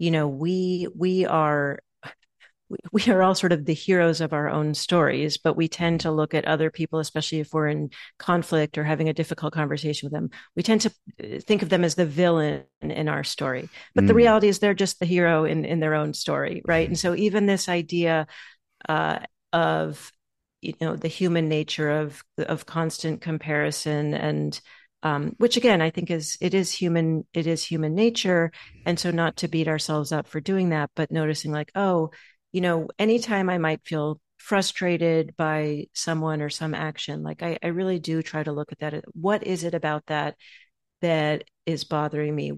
you know, we we are we are all sort of the heroes of our own stories, but we tend to look at other people, especially if we're in conflict or having a difficult conversation with them. We tend to uh, think of them as the villain in our story. But mm. the reality is they're just the hero in, in their own story, right? And so even this idea uh, of you know the human nature of of constant comparison and um, which again I think is it is human it is human nature, and so not to beat ourselves up for doing that, but noticing like oh you know, anytime I might feel frustrated by someone or some action, like I, I really do try to look at that. What is it about that that is bothering me?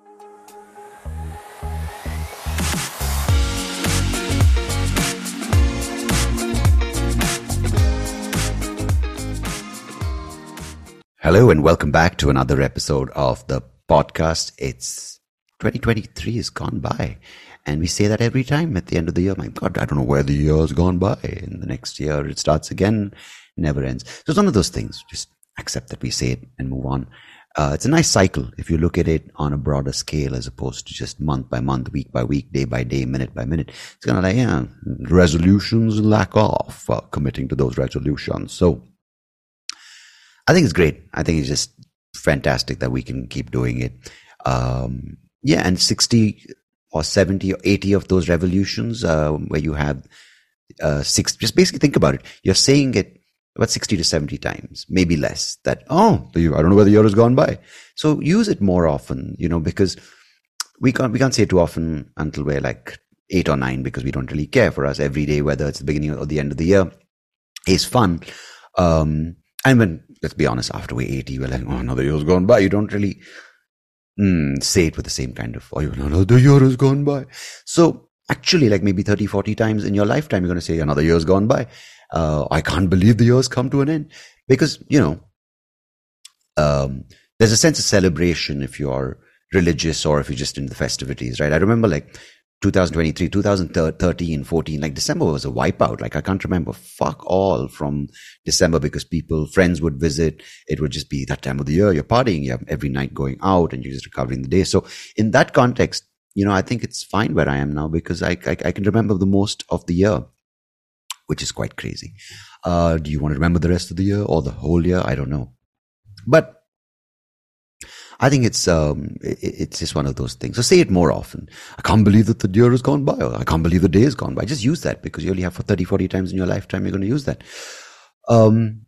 Hello and welcome back to another episode of the podcast. It's 2023 has gone by and we say that every time at the end of the year. My God, I don't know where the year has gone by. In the next year, it starts again, never ends. So it's one of those things. Just accept that we say it and move on. Uh, it's a nice cycle if you look at it on a broader scale as opposed to just month by month, week by week, day by day, minute by minute. It's kind of like, yeah, resolutions lack off uh, committing to those resolutions. So I think it's great. I think it's just fantastic that we can keep doing it. Um, yeah, and 60 or 70 or 80 of those revolutions uh, where you have uh, six just basically think about it you're saying it about 60 to 70 times maybe less that oh i don't know where the year has gone by so use it more often you know because we can't we can't say it too often until we're like eight or nine because we don't really care for us every day whether it's the beginning or the end of the year is fun um and when let's be honest after we're 80 we're like oh another year's gone by you don't really mm, say it with the same kind of, oh, another year has gone by. So actually, like maybe 30, 40 times in your lifetime, you're going to say another year's gone by. Uh, I can't believe the year's come to an end because, you know, um, there's a sense of celebration if you are religious or if you're just in the festivities, right? I remember like 2023, 2013, 14, like December was a wipeout. Like I can't remember fuck all from December because people, friends would visit. It would just be that time of the year. You're partying. You have every night going out and you're just recovering the day. So in that context, you know, I think it's fine where I am now because I, I, I can remember the most of the year, which is quite crazy. Uh, do you want to remember the rest of the year or the whole year? I don't know. But I think it's um, it, it's just one of those things. So say it more often. I can't believe that the year has gone by. I can't believe the day has gone by. Just use that because you only have for 30, 40 times in your lifetime you're going to use that. Um,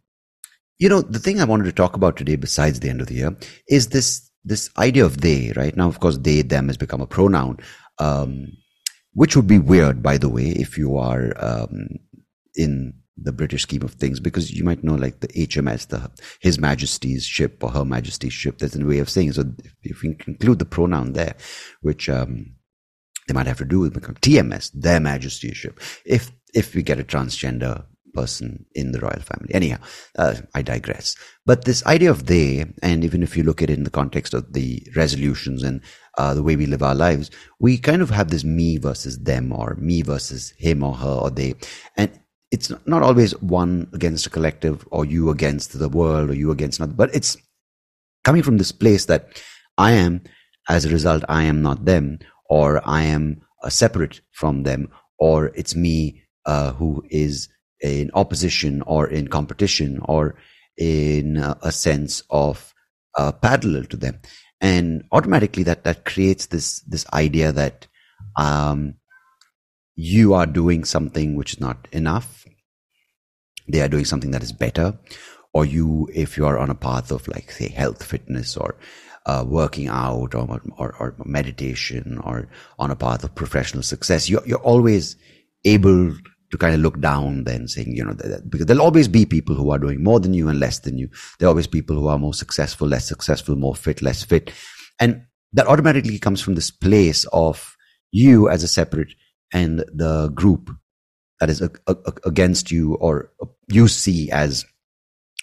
you know, the thing I wanted to talk about today, besides the end of the year, is this this idea of they. Right now, of course, they them has become a pronoun, um, which would be weird, by the way, if you are um, in the British scheme of things, because you might know like the HMS, the His Majesty's ship or Her Majesty's ship. There's a way of saying it. So if we include the pronoun there, which um, they might have to do with become TMS, Their Majesty's ship. If if we get a transgender person in the royal family. Anyhow, uh, I digress. But this idea of they, and even if you look at it in the context of the resolutions and uh, the way we live our lives, we kind of have this me versus them or me versus him or her or they. And it's not always one against a collective or you against the world or you against another, but it's coming from this place that I am, as a result, I am not them, or I am uh, separate from them, or it's me uh, who is in opposition or in competition or in uh, a sense of uh, parallel to them. And automatically that, that creates this, this idea that, um, you are doing something which is not enough. They are doing something that is better. Or you, if you are on a path of like, say, health, fitness, or uh, working out, or, or, or meditation, or on a path of professional success, you're, you're always able to kind of look down then saying, you know, because there'll always be people who are doing more than you and less than you. There are always people who are more successful, less successful, more fit, less fit. And that automatically comes from this place of you as a separate and the group that is a, a, against you or you see as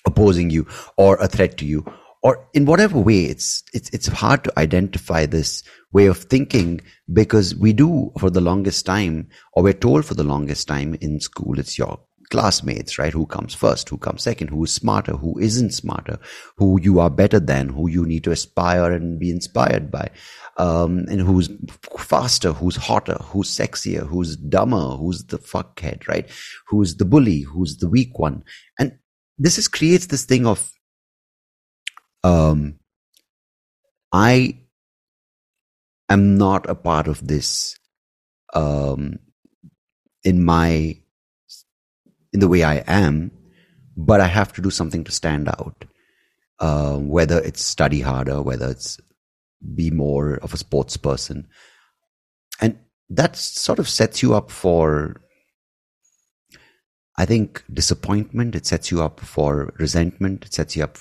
opposing you or a threat to you or in whatever way it's it's it's hard to identify this way of thinking because we do for the longest time or we're told for the longest time in school it's your classmates, right? Who comes first? Who comes second? Who is smarter? Who isn't smarter? Who you are better than? Who you need to aspire and be inspired by? Um, and who's faster? Who's hotter? Who's sexier? Who's dumber? Who's the fuckhead, right? Who's the bully? Who's the weak one? And this is creates this thing of, um, I am not a part of this, um, in my in the way I am, but I have to do something to stand out. Uh, whether it's study harder, whether it's be more of a sports person. And that sort of sets you up for, I think, disappointment. It sets you up for resentment. It sets you up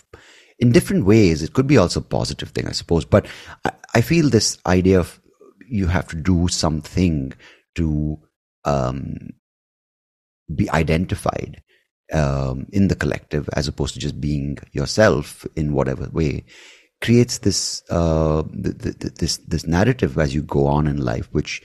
in different ways. It could be also a positive thing, I suppose. But I, I feel this idea of you have to do something to um, be identified um, in the collective as opposed to just being yourself in whatever way creates this uh, this this narrative as you go on in life which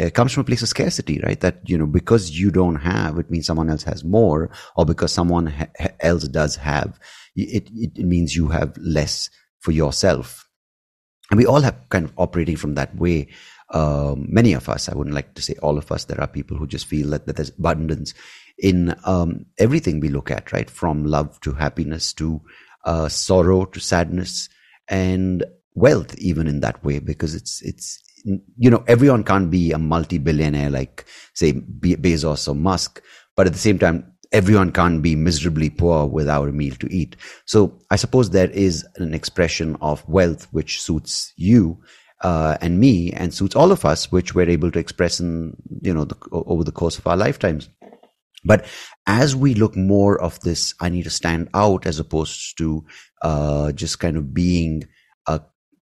uh, comes from a place of scarcity right? That you know because you don't have it means someone else has more or because someone ha- else does have it, it means you have less for yourself. And we all have kind of operating from that way. Um, many of us, I wouldn't like to say all of us, there are people who just feel that, that there's abundance in um, everything we look at, right? From love to happiness to uh, sorrow to sadness and wealth, even in that way, because it's, it's, you know, everyone can't be a multi-billionaire like, say, Be- Bezos or Musk, but at the same time, everyone can't be miserably poor without a meal to eat. So I suppose there is an expression of wealth which suits you uh, and me and suits all of us, which we're able to express in, you know, the, over the course of our lifetimes. But as we look more of this, I need to stand out as opposed to uh, just kind of being a,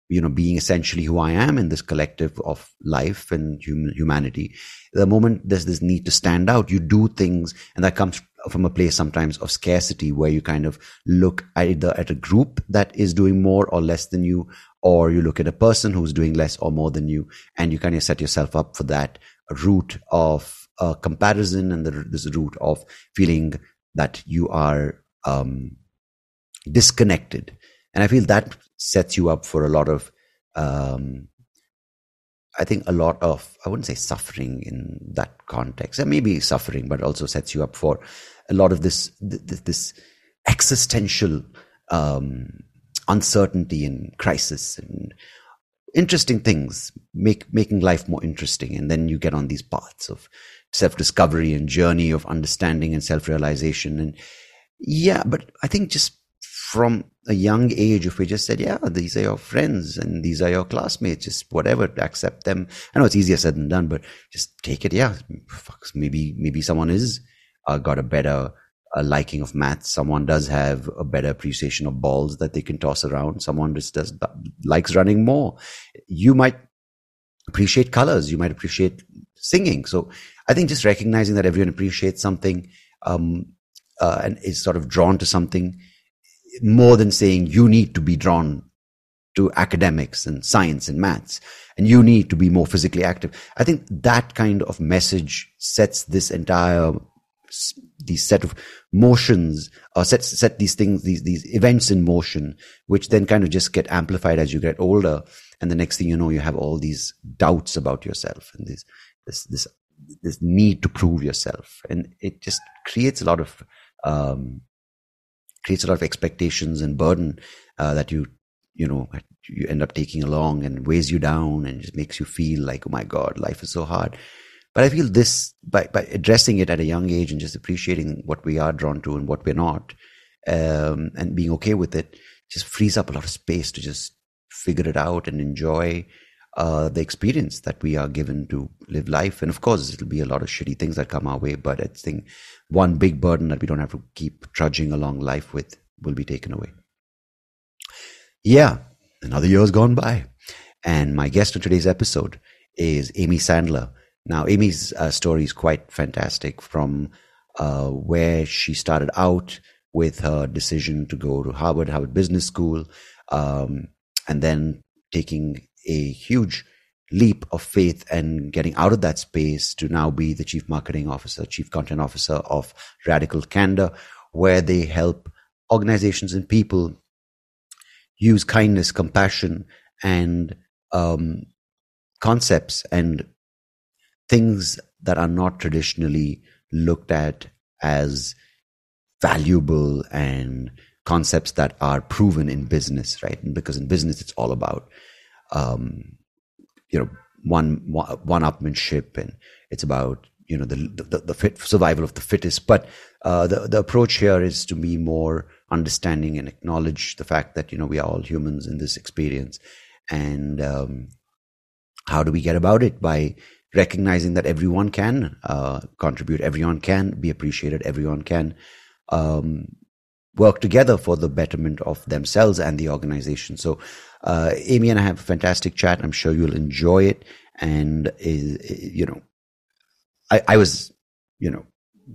you know, being essentially who I am in this collective of life and hum- humanity. The moment there's this need to stand out, you do things, and that comes from a place sometimes of scarcity where you kind of look either at a group that is doing more or less than you, or you look at a person who's doing less or more than you, and you kind of set yourself up for that route of comparison and the, this route of feeling that you are um, disconnected. And I feel that sets you up for a lot of, um, I think, a lot of, I wouldn't say suffering in that context. There may be suffering, but also sets you up for a lot of this, this, this existential um, uncertainty and crisis and interesting things make making life more interesting and then you get on these paths of self-discovery and journey of understanding and self-realization and yeah but i think just from a young age if we just said yeah these are your friends and these are your classmates just whatever accept them i know it's easier said than done but just take it yeah fuck, maybe maybe someone is uh, got a better a liking of maths. Someone does have a better appreciation of balls that they can toss around. Someone just does likes running more. You might appreciate colors. You might appreciate singing. So I think just recognizing that everyone appreciates something um, uh, and is sort of drawn to something more than saying you need to be drawn to academics and science and maths and you need to be more physically active. I think that kind of message sets this entire these set of motions or set set these things these these events in motion which then kind of just get amplified as you get older and the next thing you know you have all these doubts about yourself and this this this this need to prove yourself. And it just creates a lot of um, creates a lot of expectations and burden uh, that you you know you end up taking along and weighs you down and just makes you feel like oh my god life is so hard. But I feel this by, by addressing it at a young age and just appreciating what we are drawn to and what we're not, um, and being okay with it, just frees up a lot of space to just figure it out and enjoy uh, the experience that we are given to live life. And of course, it'll be a lot of shitty things that come our way, but I think one big burden that we don't have to keep trudging along life with will be taken away. Yeah, another year has gone by. And my guest on today's episode is Amy Sandler. Now, Amy's uh, story is quite fantastic from uh, where she started out with her decision to go to Harvard, Harvard Business School, um, and then taking a huge leap of faith and getting out of that space to now be the chief marketing officer, chief content officer of Radical Candor, where they help organizations and people use kindness, compassion, and um, concepts and things that are not traditionally looked at as valuable and concepts that are proven in business, right? Because in business, it's all about, um, you know, one one upmanship, and it's about you know the the, the fit, survival of the fittest. But uh, the the approach here is to be more understanding and acknowledge the fact that you know we are all humans in this experience, and um, how do we get about it by recognizing that everyone can uh, contribute, everyone can be appreciated, everyone can um, work together for the betterment of themselves and the organization. So, uh, Amy and I have a fantastic chat. I'm sure you'll enjoy it. And, uh, you know, I, I was, you know,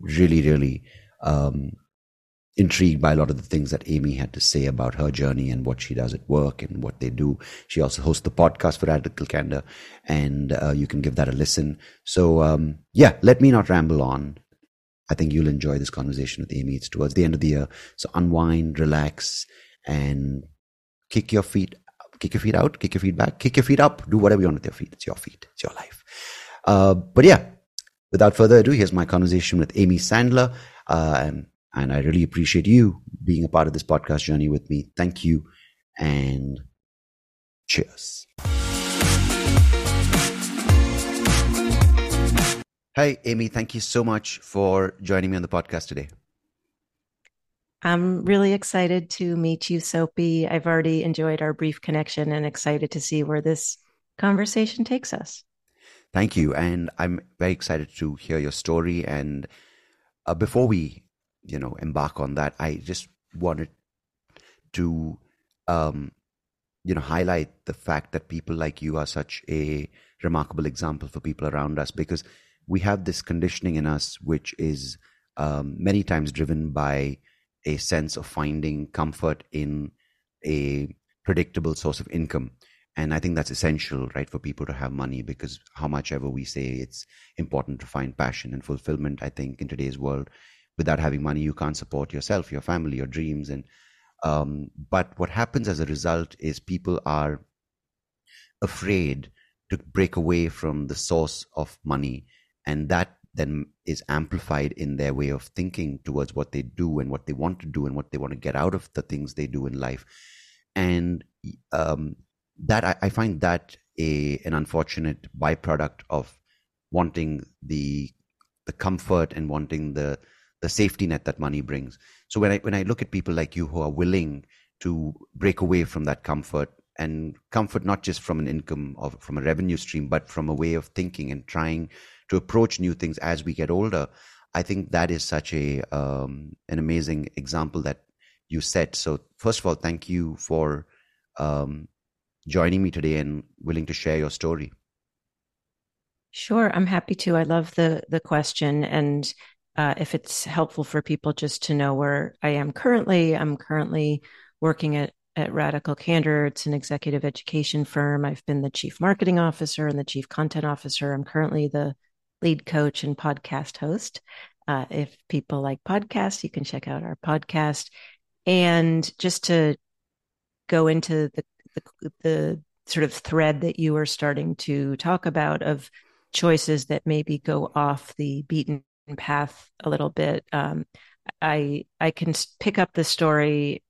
really, really, um, intrigued by a lot of the things that Amy had to say about her journey and what she does at work and what they do. She also hosts the podcast for Radical Candor, and uh, you can give that a listen. So, um, yeah, let me not ramble on. I think you'll enjoy this conversation with Amy. It's towards the end of the year. So unwind, relax, and kick your feet, kick your feet out, kick your feet back, kick your feet up, do whatever you want with your feet. It's your feet. It's your life. Uh, but yeah, without further ado, here's my conversation with Amy Sandler. Uh, and, and I really appreciate you being a part of this podcast journey with me. Thank you and cheers. Hi, Amy. Thank you so much for joining me on the podcast today. I'm really excited to meet you, Soapy. I've already enjoyed our brief connection and excited to see where this conversation takes us. Thank you. And I'm very excited to hear your story. And uh, before we, you know, embark on that, I just wanted to, um, you know, highlight the fact that people like you are such a remarkable example for people around us because we have this conditioning in us, which is um, many times driven by a sense of finding comfort in a predictable source of income. And I think that's essential, right, for people to have money because how much ever we say it's important to find passion and fulfillment, I think in today's world, without having money, you can't support yourself, your family, your dreams. And, um, but what happens as a result is people are afraid to break away from the source of money and that then is amplified in their way of thinking towards what they do and what they want to do and what they want to get out of the things they do in life. And um, that I, I, find that a an unfortunate byproduct of wanting the the comfort and wanting the the safety net that money brings. So when i when i look at people like you who are willing to break away from that comfort and comfort not just from an income or from a revenue stream but from a way of thinking and trying to approach new things as we get older. I think that is such a um, an amazing example that you set. So first of all, thank you for um, joining me today and willing to share your story. Sure, I'm happy to. I love the the question, and uh, if it's helpful for people just to know where I am currently, I'm currently working at at Radical Candor. It's an executive education firm. I've been the chief marketing officer and the chief content officer. I'm currently the lead coach and podcast host. Uh, if people like podcasts, you can check out our podcast. And just to go into the, the, the sort of thread that you were starting to talk about of choices that maybe go off the beaten path a little bit. Um, I I can pick up the story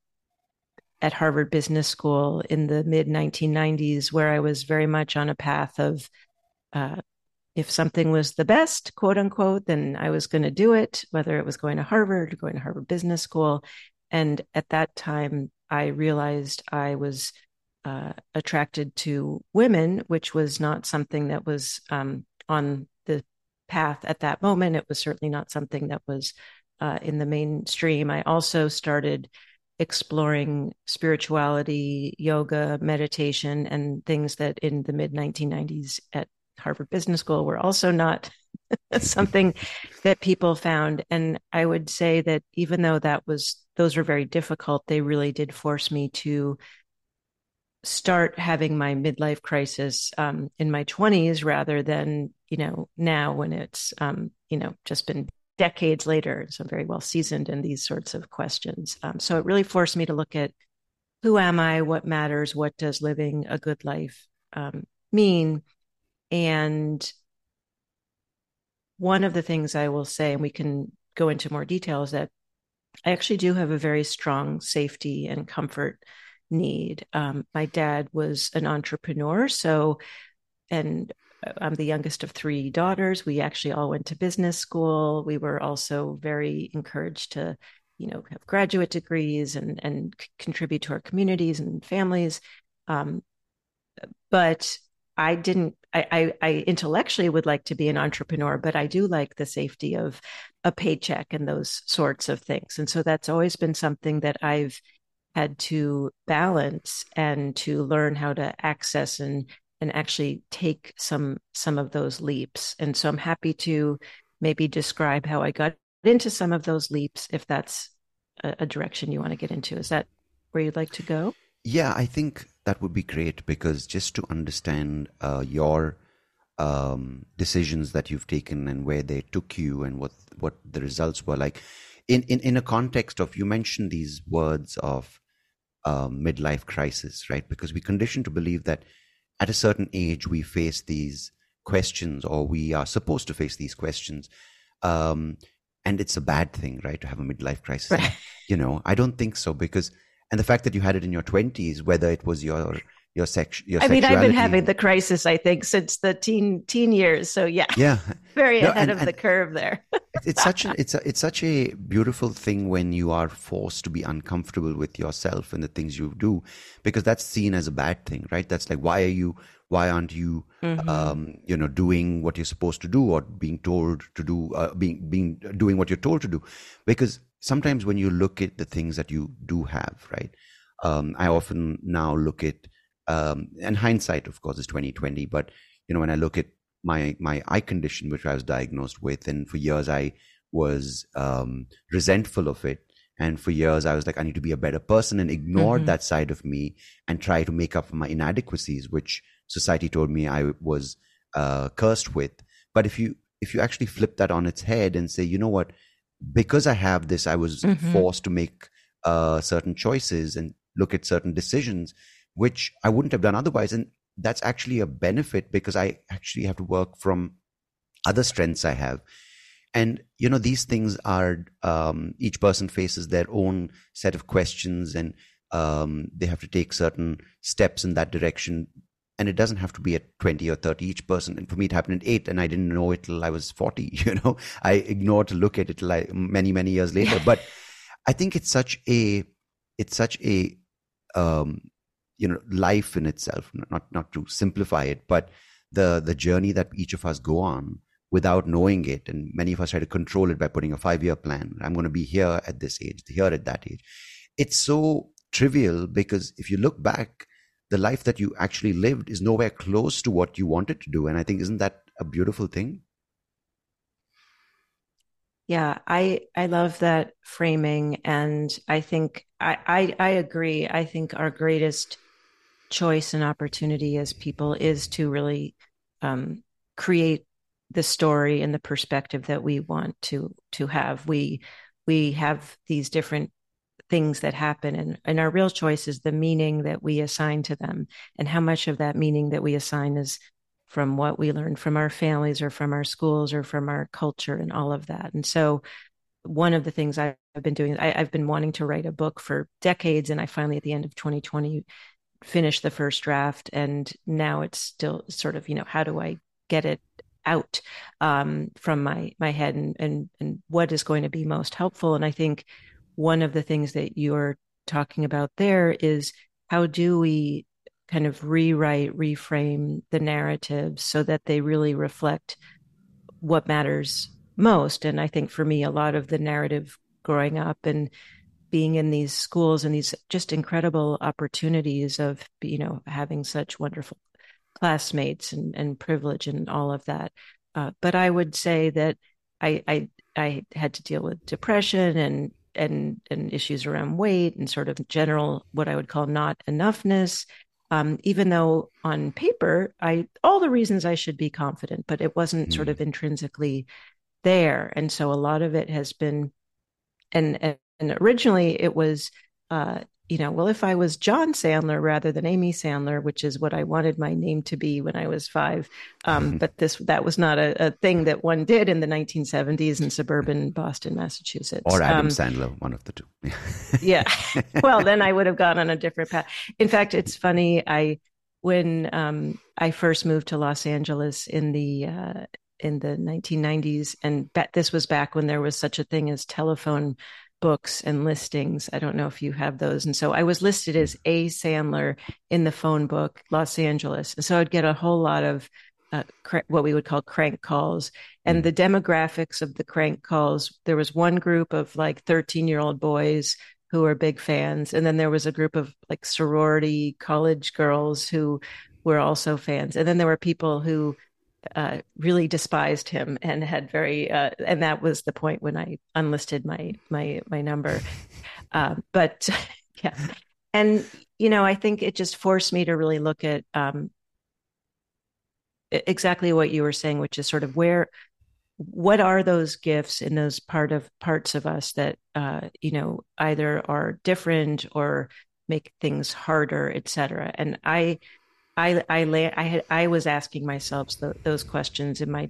at Harvard Business School in the mid 1990s, where I was very much on a path of uh, if something was the best, quote unquote, then I was going to do it, whether it was going to Harvard or going to Harvard Business School. And at that time, I realized I was uh, attracted to women, which was not something that was um, on the path at that moment. It was certainly not something that was uh, in the mainstream. I also started exploring spirituality, yoga, meditation, and things that in the mid 1990s at Harvard Business School were also not something that people found. And I would say that even though that was, those were very difficult, they really did force me to start having my midlife crisis um, in my 20s rather than you know now when it's um, you know just been decades later so i'm very well seasoned in these sorts of questions um, so it really forced me to look at who am i what matters what does living a good life um, mean and one of the things i will say and we can go into more detail is that i actually do have a very strong safety and comfort need. Um, my dad was an entrepreneur, so and I'm the youngest of three daughters. We actually all went to business school. We were also very encouraged to, you know, have graduate degrees and and contribute to our communities and families. Um, but I didn't. I, I, I intellectually would like to be an entrepreneur, but I do like the safety of a paycheck and those sorts of things. And so that's always been something that I've had to balance and to learn how to access and and actually take some some of those leaps. And so I'm happy to maybe describe how I got into some of those leaps if that's a, a direction you want to get into. Is that where you'd like to go? Yeah, I think that would be great because just to understand uh, your um, decisions that you've taken and where they took you and what what the results were like in, in in a context of you mentioned these words of um, midlife crisis, right? Because we conditioned to believe that at a certain age we face these questions, or we are supposed to face these questions, um, and it's a bad thing, right, to have a midlife crisis. Right. You know, I don't think so because, and the fact that you had it in your twenties, whether it was your your sex your I mean, I've been having the crisis, I think, since the teen teen years. So yeah, yeah, very no, ahead and, of and the curve there. it's such a it's a it's such a beautiful thing when you are forced to be uncomfortable with yourself and the things you do, because that's seen as a bad thing, right? That's like why are you why aren't you mm-hmm. um, you know doing what you're supposed to do or being told to do uh, being being doing what you're told to do because sometimes when you look at the things that you do have right um, i often now look at um, and hindsight, of course, is twenty twenty. But you know, when I look at my my eye condition, which I was diagnosed with, and for years I was um, resentful of it, and for years I was like, I need to be a better person, and ignored mm-hmm. that side of me and try to make up for my inadequacies, which society told me I was uh, cursed with. But if you if you actually flip that on its head and say, you know what, because I have this, I was mm-hmm. forced to make uh, certain choices and look at certain decisions which I wouldn't have done otherwise. And that's actually a benefit because I actually have to work from other strengths I have. And, you know, these things are, um, each person faces their own set of questions and um, they have to take certain steps in that direction. And it doesn't have to be at 20 or 30 each person. And for me, it happened at eight and I didn't know it till I was 40, you know, I ignored to look at it till I, many, many years later. but I think it's such a, it's such a, um, you know life in itself not not to simplify it but the the journey that each of us go on without knowing it. And many of us try to control it by putting a 5 year plan. I'm going to be here at this age here at that age. It's so trivial because if you look back the life that you actually lived is nowhere close to what you wanted to do. And i think isn't that a beautiful thing? Yeah i i love that framing. And i think i i, I agree. I think our greatest choice and opportunity as people is to really um, create the story and the perspective that we want to to have. We we have these different things that happen and, and our real choice is the meaning that we assign to them and how much of that meaning that we assign is from what we learn from our families or from our schools or from our culture and all of that. And so one of the things I've been doing, I, have been wanting to write a book for decades, and I finally, at the end of 2020, finished the first draft and now it's still sort of you know how do i get it out um, from my my head and, and and what is going to be most helpful? And i think one of the things that you're talking about there is how do we kind of rewrite reframe the narratives so that they really reflect what matters most? And i think for me a lot of the narrative growing up and being in these schools and these just incredible opportunities of you know having such wonderful classmates and, and privilege and all of that. Uh, but i would say that I, I i had to deal with depression and and and issues around weight and sort of general what i would call not enoughness um, even though on paper, I all the reasons I should be confident, but it wasn't mm. sort of intrinsically there. And so a lot of it has been, and and, and originally it was, uh, you know, well, if I was John Sandler rather than Amy Sandler, which is what I wanted my name to be when I was five, um, but this that was not a, a, thing that one did in the 1970s in suburban Boston, Massachusetts. Or Adam um, Sandler, one of the two. yeah, well, then I would have gone on a different path. In fact, it's funny. I when um, I first moved to Los Angeles in the uh, in the 1990s, and this was back when there was such a thing as telephone books and listings. I don't know if you have those. And so I was listed as A. Sandler in the phone book, Los Angeles. And so I'd get a whole lot of uh, cr- what we would call crank calls. And mm. the demographics of the crank calls there was one group of like 13 year old boys who were big fans. And then there was a group of like sorority college girls who were also fans. And then there were people who uh, really despised him and had very uh, and that was the point when I unlisted my my my number. Uh, but yeah, and you know I think it just forced me to really look at um, exactly what you were saying, which is sort of where what are those gifts in those part of parts of us that uh, you know either are different or make things harder, et cetera. And I I I I had I was asking myself those questions in my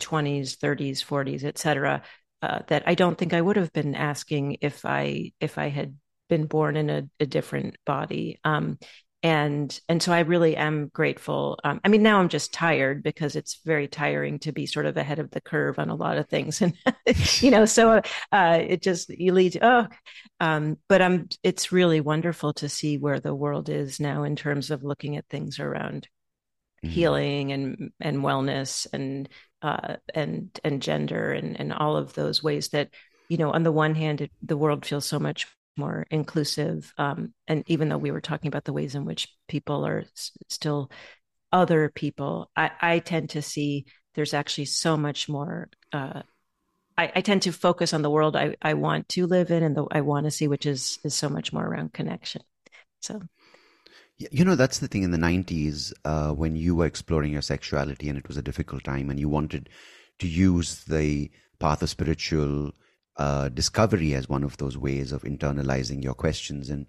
20s, 30s, 40s, etc. Uh, that I don't think I would have been asking if I if I had been born in a, a different body. Um, and and so I really am grateful. Um, I mean, now I'm just tired because it's very tiring to be sort of ahead of the curve on a lot of things, and you know, so uh, it just you lead. To, oh, um, but I'm. It's really wonderful to see where the world is now in terms of looking at things around mm-hmm. healing and and wellness and uh, and and gender and and all of those ways that you know on the one hand it, the world feels so much more inclusive. Um, and even though we were talking about the ways in which people are s- still other people, I, I, tend to see there's actually so much more. Uh, I, I, tend to focus on the world I, I want to live in and the I want to see, which is is so much more around connection. So. You know, that's the thing in the 90s uh, when you were exploring your sexuality and it was a difficult time and you wanted to use the path of spiritual uh, discovery as one of those ways of internalizing your questions. And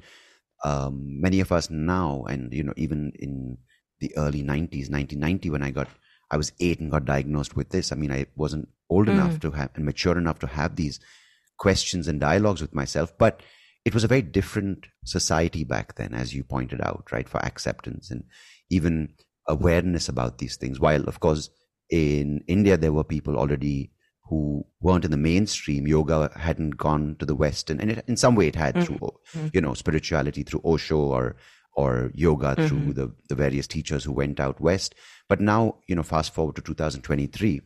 um, many of us now, and you know, even in the early '90s, 1990, when I got, I was eight and got diagnosed with this. I mean, I wasn't old mm. enough to have and mature enough to have these questions and dialogues with myself, but it was a very different society back then, as you pointed out, right, for acceptance and even awareness about these things. While, of course, in India, there were people already who weren't in the mainstream, yoga hadn't gone to the West, and, and it, in some way it had mm-hmm. through, mm-hmm. you know, spirituality through Osho or or yoga mm-hmm. through the the various teachers who went out west. But now, you know, fast forward to 2023,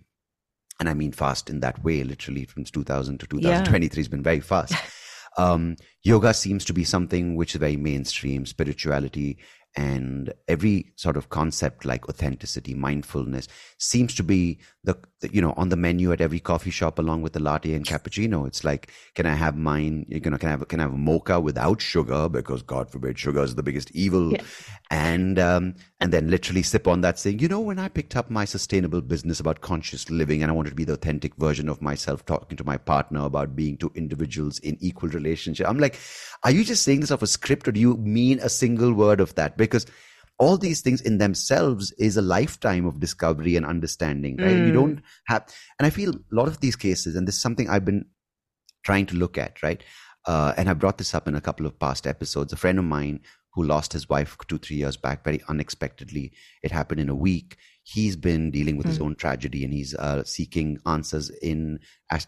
and I mean fast in that way, literally from 2000 to 2023 yeah. has been very fast. um, yoga seems to be something which is very mainstream. Spirituality and every sort of concept like authenticity mindfulness seems to be the, the, you know on the menu at every coffee shop along with the latte and cappuccino. It's like can i have mine you know can i have can i have a mocha without sugar? Because god forbid sugar is the biggest evil. Yeah. and um and then literally sip on that saying you know when i picked up my sustainable business about conscious living and i wanted to be the authentic version of myself talking to my partner about being two individuals in equal relationship i'm like are you just saying this off a script or do you mean a single word of that because all these things in themselves is a lifetime of discovery and understanding right? Mm. you don't have and i feel a lot of these cases and this is something i've been trying to look at right? Uh, and i brought this up in a couple of past episodes. A friend of mine who lost his wife two three years back very unexpectedly. It happened in a week. He's been dealing with mm. his hmm. own tragedy and he's uh, seeking answers in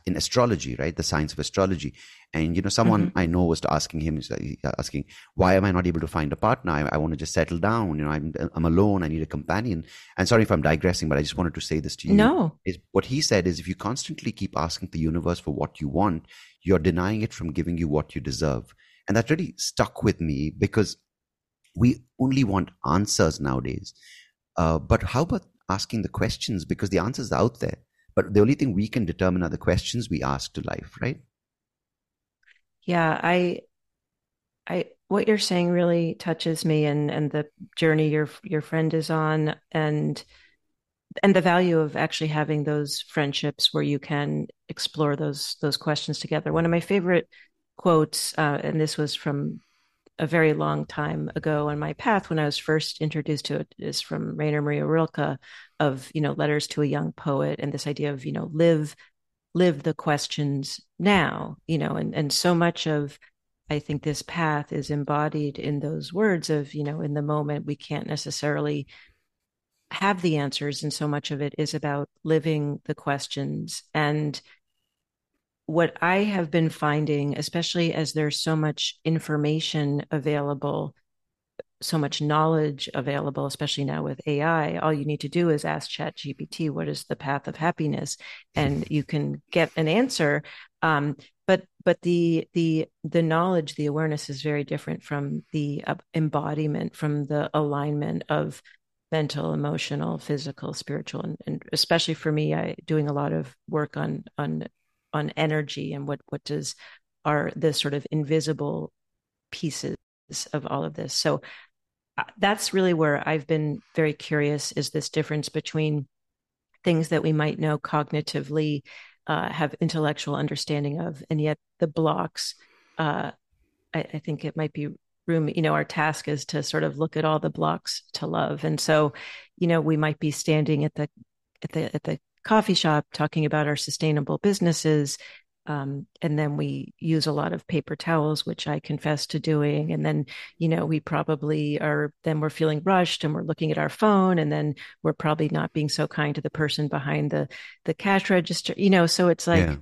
in astrology right? The science of astrology. And you know someone mm-hmm. i know was asking him uh, asking why am i not able to find a partner? I, I want to just settle down. You know I'm, I'm alone. I need a companion. And sorry if i'm digressing but i just wanted to say this to you. No. Is what he said is if you constantly keep asking the universe for what you want you're denying it from giving you what you deserve. And that really stuck with me because we only want answers nowadays uh, but how about asking the questions? Because the answers are out there. But the only thing we can determine are the questions we ask to life, right? Yeah, I, I, what you're saying really touches me and and the journey your your friend is on and and the value of actually having those friendships where you can explore those those questions together. One of my favorite quotes, uh, and this was from a very long time ago on my path when I was first introduced to it, is from Rainer Maria Rilke of you know letters to a young poet and this idea of you know live live the questions now you know and and so much of I think this path is embodied in those words of, you know, in the moment, we can't necessarily have the answers. And so much of it is about living the questions. And what I have been finding, especially as there's so much information available, so much knowledge available, especially now with AI, all you need to do is ask Chat GPT, what is the path of happiness? And you can get an answer. Um, but but the the the knowledge the awareness is very different from the uh, embodiment from the alignment of mental emotional physical spiritual and, and especially for me i doing a lot of work on on on energy and what what does are the sort of invisible pieces of all of this so uh, that's really where i've been very curious is this difference between things that we might know cognitively uh, have intellectual understanding of, and yet the blocks. Uh, I, I, think it might be Rumi. You know, our task is to sort of look at all the blocks to love, and so, you know, we might be standing at the at the at the coffee shop talking about our sustainable businesses um, and then we use a lot of paper towels, which I confess to doing. And then, you know, we probably are, then we're feeling rushed and we're looking at our phone and then we're probably not being so kind to the person behind the, the cash register, you know, so it's like, yeah.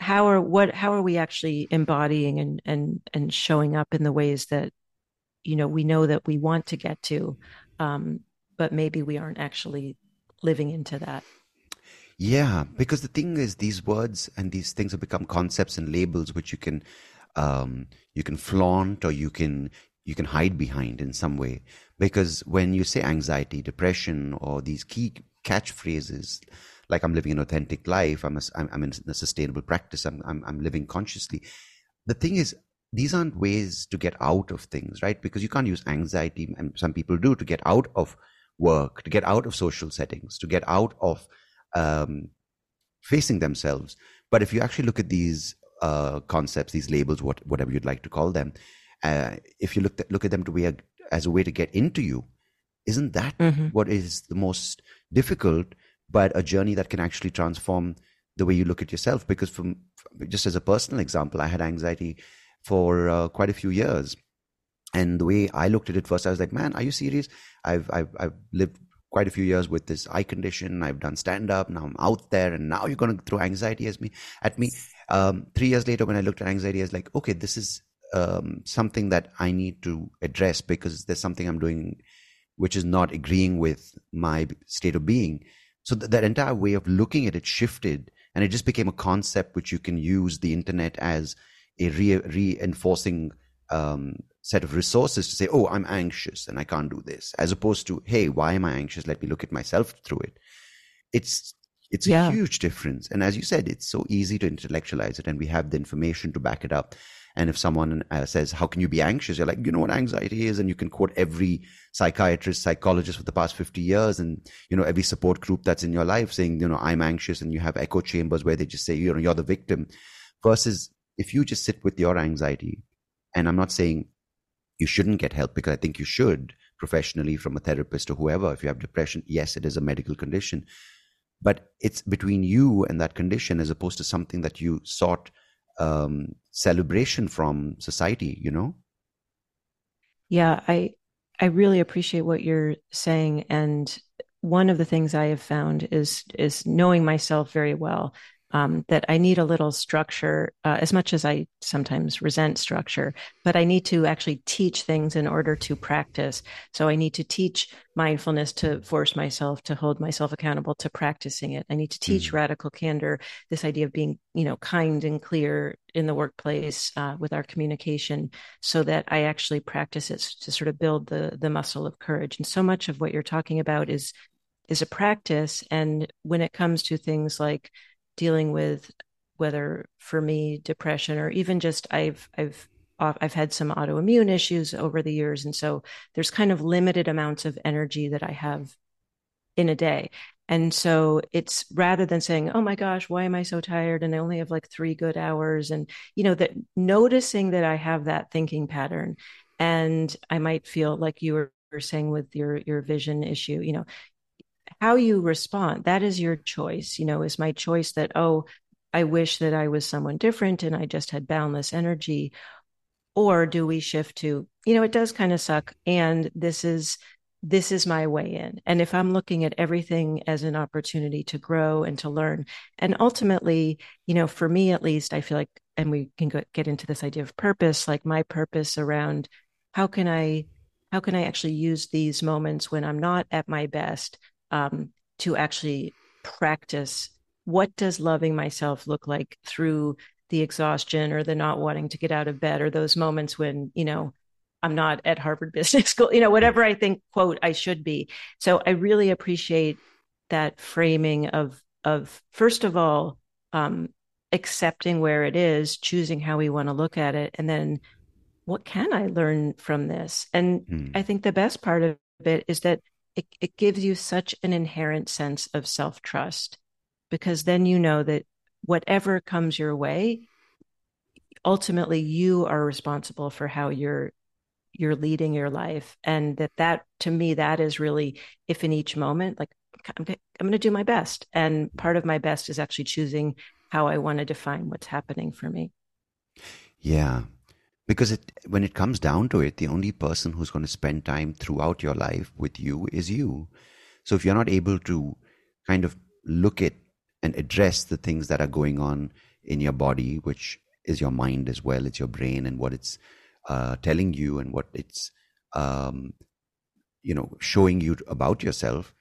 how are, what, how are we actually embodying and, and, and showing up in the ways that, you know, we know that we want to get to, um, but maybe we aren't actually living into that. Yeah, because the thing is, these words and these things have become concepts and labels which you can um, you can flaunt or you can you can hide behind in some way. Because when you say anxiety, depression, or these key catchphrases, like I'm living an authentic life, I'm a, I'm in a sustainable practice, I'm, I'm I'm living consciously. The thing is, these aren't ways to get out of things, right? Because you can't use anxiety, and some people do, to get out of work, to get out of social settings, to get out of um, facing themselves. But if you actually look at these uh, concepts, these labels, what, whatever you'd like to call them, uh, if you look at, look at them to be a, as a way to get into you, isn't that mm-hmm. what is the most difficult, but a journey that can actually transform the way you look at yourself? Because from just as a personal example, I had anxiety for uh, quite a few years. And the way I looked at it first, I was like, man, are you serious? I've, I've, I've lived quite a few years with this eye condition. I've done stand up. Now I'm out there, and now you're going to throw anxiety at me. At me. Um, three years later, when I looked at anxiety, I was like, okay, this is um, something that I need to address because there's something I'm doing which is not agreeing with my state of being. So th- that entire way of looking at it shifted, and it just became a concept which you can use the internet as a re- reinforcing um, set of resources to say, oh, I'm anxious and I can't do this, as opposed to, hey, why am I anxious? Let me look at myself through it. It's it's yeah. a huge difference. And as you said, it's so easy to intellectualize it, and we have the information to back it up. And if someone uh, says, How can you be anxious? You're like, You know what anxiety is? And you can quote every psychiatrist, psychologist for the past 50 years and, you know, every support group that's in your life saying, You know, I'm anxious. And you have echo chambers where they just say, You know, you're the victim. Versus if you just sit with your anxiety, and I'm not saying you shouldn't get help because I think you should professionally from a therapist or whoever. If you have depression, yes, it is a medical condition, but it's between you and that condition as opposed to something that you sought um, celebration from society, you know? Yeah, I I really appreciate what you're saying and one of the things I have found is is knowing myself very well um, that I need a little structure, uh, as much as I sometimes resent structure, but I need to actually teach things in order to practice. So I need to teach mindfulness to force myself to hold myself accountable to practicing it. I need to teach mm-hmm. radical candor, this idea of being, you know, kind and clear in the workplace uh, with our communication, so that I actually practice it to sort of build the the muscle of courage. And so much of what you're talking about is is a practice. And when it comes to things like dealing with whether for me depression or even just I've I've uh, I've had some autoimmune issues over the years. And so there's kind of limited amounts of energy that I have in a day. And so it's rather than saying, oh my gosh, why am I so tired? And I only have like three good hours. And, you know, that noticing that I have that thinking pattern and I might feel like you were saying with your, your vision issue, you know, how you respond, that is your choice. You know, is my choice that, oh, I wish that I was someone different and I just had boundless energy? Or do we shift to, you know, it does kind of suck. And this is, this is my way in. And if I'm looking at everything as an opportunity to grow and to learn, and ultimately, you know, for me at least, I feel like, and we can go, get into this idea of purpose, like my purpose around how can I, how can I actually use these moments when I'm not at my best um, to actually practice what does loving myself look like through the exhaustion or the not wanting to get out of bed or those moments when you know I'm not at Harvard Business School, you know, whatever I think, quote, I should be. So I really appreciate that framing of of first of all, um, accepting where it is, choosing how we want to look at it, and then what can I learn from this? And mm. I think the best part of it is that it, it gives you such an inherent sense of self trust because then you know that whatever comes your way, ultimately you are responsible for how you're you're leading your life. And that that to me that is really if in each moment like i'm, I'm going to do my best. And part of my best is actually choosing how i want to define what's happening for me. Yeah because it when it comes down to it the only person who's going to spend time throughout your life with you is you. So if you're not able to kind of look at and address the things that are going on in your body which is your mind as well it's your brain and what it's uh, telling you and what it's um, you know showing you about yourself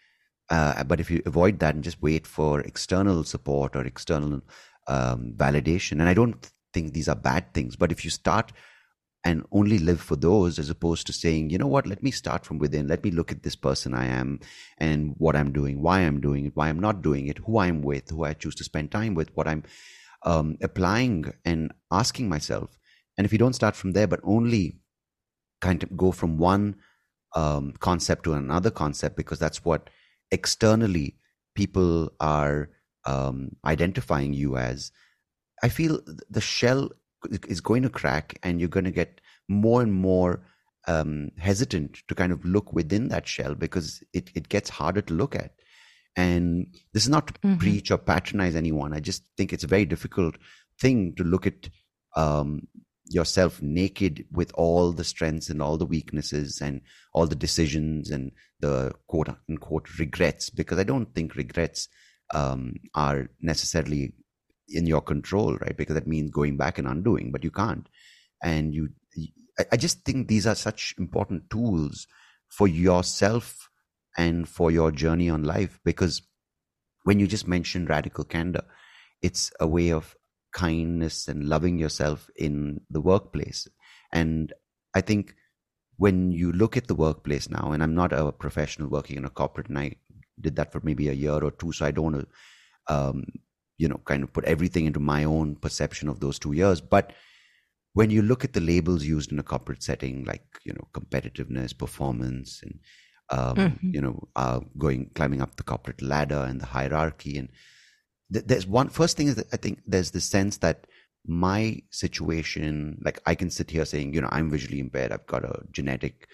uh, but if you avoid that and just wait for external support or external um, validation and i don't think these are bad things but if you start and only live for those as opposed to saying you know what? Let me start from within. Let me look at this person i am and what i'm doing why i'm doing it why i'm not doing it who i'm with who i choose to spend time with what i'm um, applying and asking myself. And if you don't start from there, but only kind of go from one um, concept to another concept, because that's what externally people are um, identifying you as, I feel the shell is going to crack and you're going to get more and more um, hesitant to kind of look within that shell because it, it gets harder to look at. And this is not to mm-hmm. preach or patronize anyone. I just think it's a very difficult thing to look at um, yourself naked with all the strengths and all the weaknesses and all the decisions and the quote unquote regrets because i don't think regrets um, are necessarily in your control right because that means going back and undoing but you can't and you i just think these are such important tools for yourself and for your journey on life because when you just mentioned radical candor it's a way of kindness and loving yourself in the workplace. And I think when you look at the workplace now, and I'm not a professional working in a corporate, and I did that for maybe a year or two, so I don't um, you know, kind of put everything into my own perception of those two years. But when you look at the labels used in a corporate setting, like you know, competitiveness, performance, and um, mm-hmm. you know, uh, going climbing up the corporate ladder and the hierarchy, and there's one first thing is that I think there's the sense that my situation, like I can sit here saying, you know, I'm visually impaired. I've got a genetic,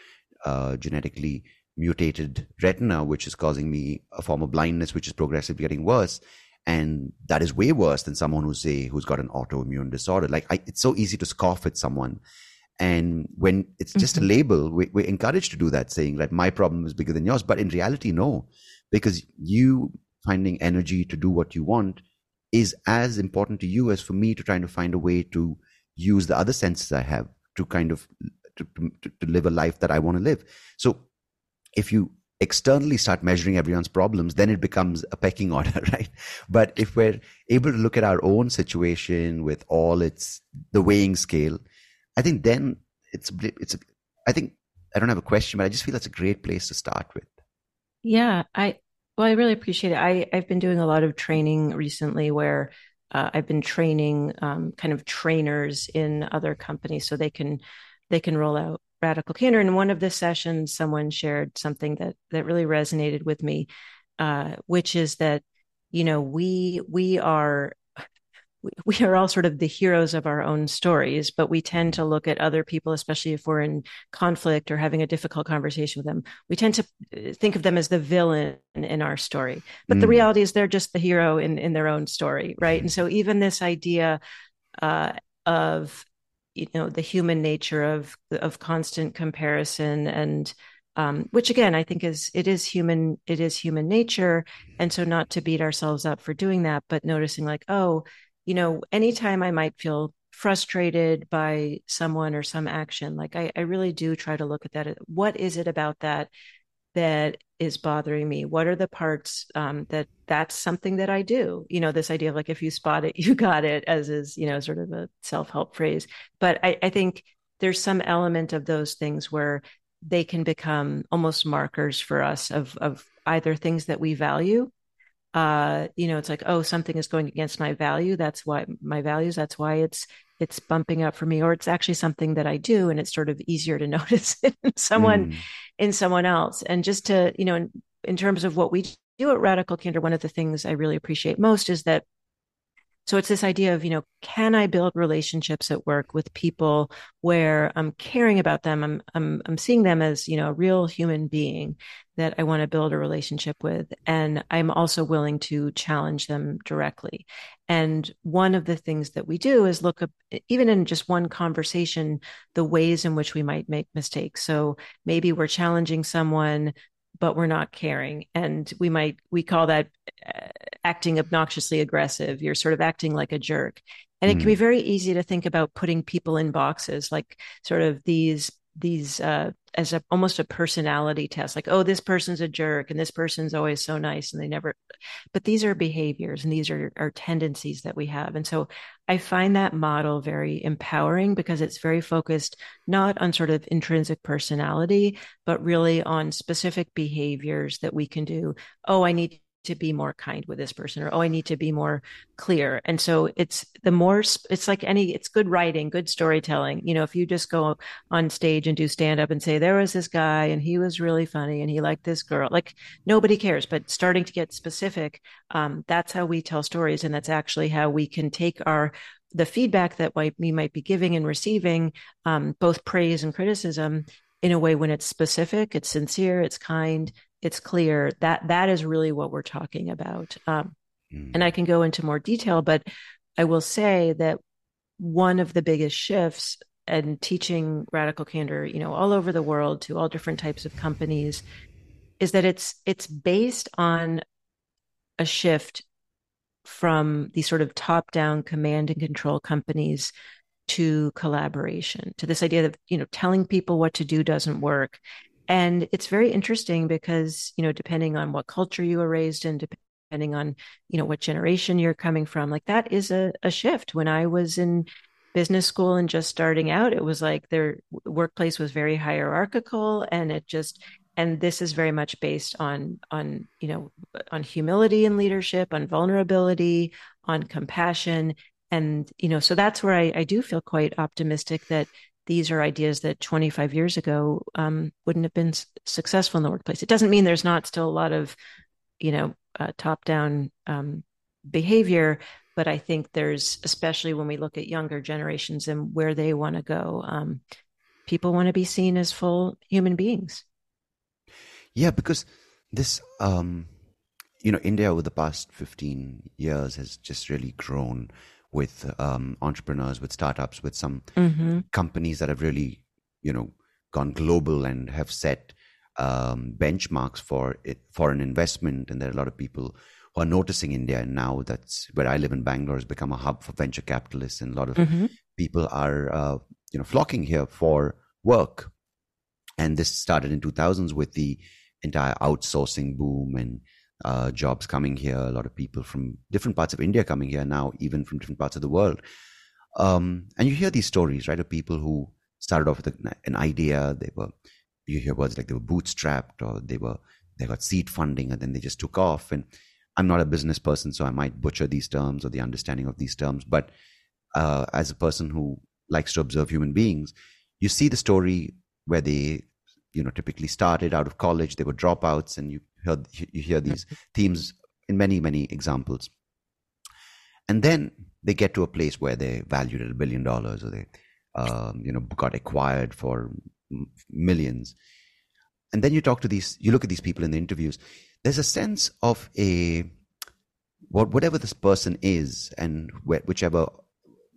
uh, genetically mutated retina, which is causing me a form of blindness, which is progressively getting worse. And that is way worse than someone who's say who's got an autoimmune disorder. Like I, it's so easy to scoff at someone. And when it's just mm-hmm. a label, we, we're encouraged to do that, saying that my problem is bigger than yours. But in reality, no, because you finding energy to do what you want is as important to you as for me to trying to find a way to use the other senses I have to kind of to, to, to live a life that I want to live. So if you externally start measuring everyone's problems, then it becomes a pecking order, right? But if we're able to look at our own situation with all its the weighing scale, I think then it's it's I think I don't have a question, but I just feel that's a great place to start with. Yeah, I well, I really appreciate it. I, I've been doing a lot of training recently where uh, I've been training um, kind of trainers in other companies so they can they can roll out radical candor. In one of the sessions, someone shared something that that really resonated with me, uh, which is that you know we we are we are all sort of the heroes of our own stories, but we tend to look at other people, especially if we're in conflict or having a difficult conversation with them. We tend to uh, think of them as the villain in our story, but mm. the reality is they're just the hero in in their own story, right? And so even this idea uh, of you know the human nature of of constant comparison and um, which again I think is it is human it is human nature, and so not to beat ourselves up for doing that, but noticing like oh you know, anytime I might feel frustrated by someone or some action, like I, I really do try to look at that. What is it about that that is bothering me? What are the parts um, that that's something that I do? You know, this idea of like if you spot it, you got it, as is you know sort of a self help phrase. But I, I think there's some element of those things where they can become almost markers for us of of either things that we value uh you know it's like oh something is going against my value. That's why my values. That's why it's it's bumping up for me. Or it's actually something that i do and it's sort of easier to notice in someone mm. in someone else. And just to you know in, in terms of what we do at radical candor one of the things i really appreciate most is that so it's this idea of, you know, can I build relationships at work with people where I'm caring about them? I'm I'm I'm seeing them as, you know, a real human being that I want to build a relationship with. And I'm also willing to challenge them directly. And one of the things that we do is look up, even in just one conversation, the ways in which we might make mistakes. So maybe we're challenging someone but we're not caring and we might we call that uh, acting obnoxiously aggressive you're sort of acting like a jerk and it mm. can be hmm. very easy to think about putting people in boxes like sort of these these uh, as a almost a personality test like oh this person's a jerk and this person's always so nice and they never but these are behaviors and these are, are tendencies that we have and so i find that model very empowering because it's very focused not on sort of intrinsic personality but really on specific behaviors that we can do. Oh i need to be more kind with this person or oh i need to be more clear. And so it's the more it's like any it's good writing good storytelling. You know if you just go on stage and do stand up and say there was this guy and he was really funny and he liked this girl like nobody cares. But starting to get specific um, that's how we tell stories and that's actually how we can take our the feedback that we might be giving and receiving um, both praise and criticism in a way when it's specific it's sincere it's kind it's clear that that is really what we're talking about. Um, mm. And I can go into more detail, but I will say that one of the biggest shifts and teaching radical candor, you know, all over the world to all different types of companies, is that it's it's based on a shift from these sort of top-down command and control companies to collaboration to this idea that you know telling people what to do doesn't work and it's very interesting because you know depending on what culture you were raised in depending on you know what generation you're coming from like that is a, a shift. When i was in business school and just starting out it was like their workplace was very hierarchical and it just and this is very much based on on you know on humility and leadership on vulnerability on compassion. And you know so that's where I, I do feel quite optimistic that these are ideas that 25 years ago um, wouldn't have been s- successful in the workplace. It doesn't mean there's not still a lot of, you know, uh, top-down um, behavior, but I think there's, especially when we look at younger generations and where they want to go, um, people want to be seen as full human beings. Yeah, because this, um, you know, India over the past 15 years has just really grown with um, entrepreneurs, with startups, with some mm-hmm. companies that have really, you know, gone global and have set um, benchmarks for it, for an investment. And there are a lot of people who are noticing India. And now that's where I live in Bangalore has become a hub for venture capitalists, and a lot of mm-hmm. people are, uh, you know, flocking here for work. And this started in 2000s with the entire outsourcing boom and uh, jobs coming here, a lot of people from different parts of India coming here now, even from different parts of the world. Um, and you hear these stories, right, of people who started off with an idea. They were, you hear words like they were bootstrapped or they were, they got seed funding and then they just took off. And I'm not a business person, so I might butcher these terms or the understanding of these terms. But uh, as a person who likes to observe human beings, you see the story where they, you know, typically started out of college, they were dropouts, and you hear you hear these themes in many many examples. And then they get to a place where they're valued at a billion dollars, or they, um, you know, got acquired for millions. And then you talk to these, you look at these people in the interviews. There's a sense of a what whatever this person is, and whichever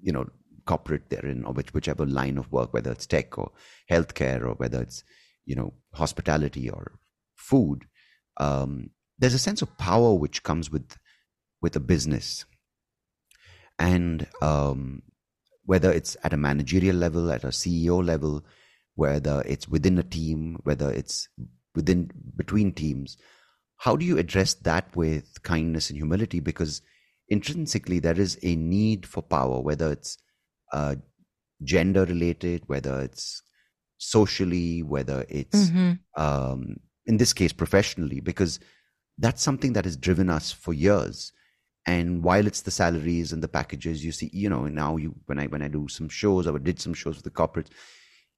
you know corporate they're in, or which, whichever line of work, whether it's tech or healthcare, or whether it's you know hospitality or food. Um, there's a sense of power which comes with with a business, and um, whether it's at a managerial level, at a CEO level, whether it's within a team, whether it's within between teams, how do you address that with kindness and humility? Because intrinsically there is a need for power, whether it's uh, gender related, whether it's socially, whether it's mm-hmm. um, in this case professionally, because that's something that has driven us for years. And while it's the salaries and the packages, you see, you know, now you when I when I do some shows or did some shows with the corporates,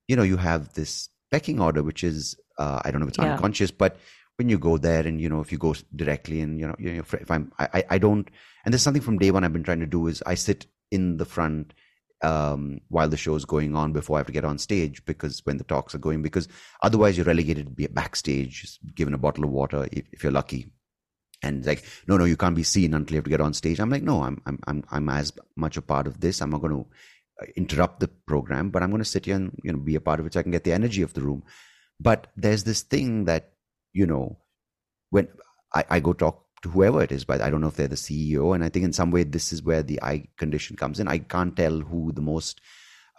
you know, you have this pecking order, which is uh, I don't know if it's yeah. unconscious, but when you go there and you know if you go directly and you know, you know if I'm I, I don't and there's something from day one I've been trying to do is I sit in the front um, while the show is going on before I have to get on stage because when the talks are going because otherwise you're relegated to be backstage given a bottle of water if, if you're lucky. And like no no you can't be seen until you have to get on stage. I'm like no I'm I'm I'm, I'm as much a part of this. I'm not going to uh, interrupt the program but I'm going to sit here and you know be a part of it so I can get the energy of the room. But there's this thing that you know, when I, I go talk whoever it is, but I don't know if they're the CEO. And I think in some way, this is where the eye condition comes in. I can't tell who the most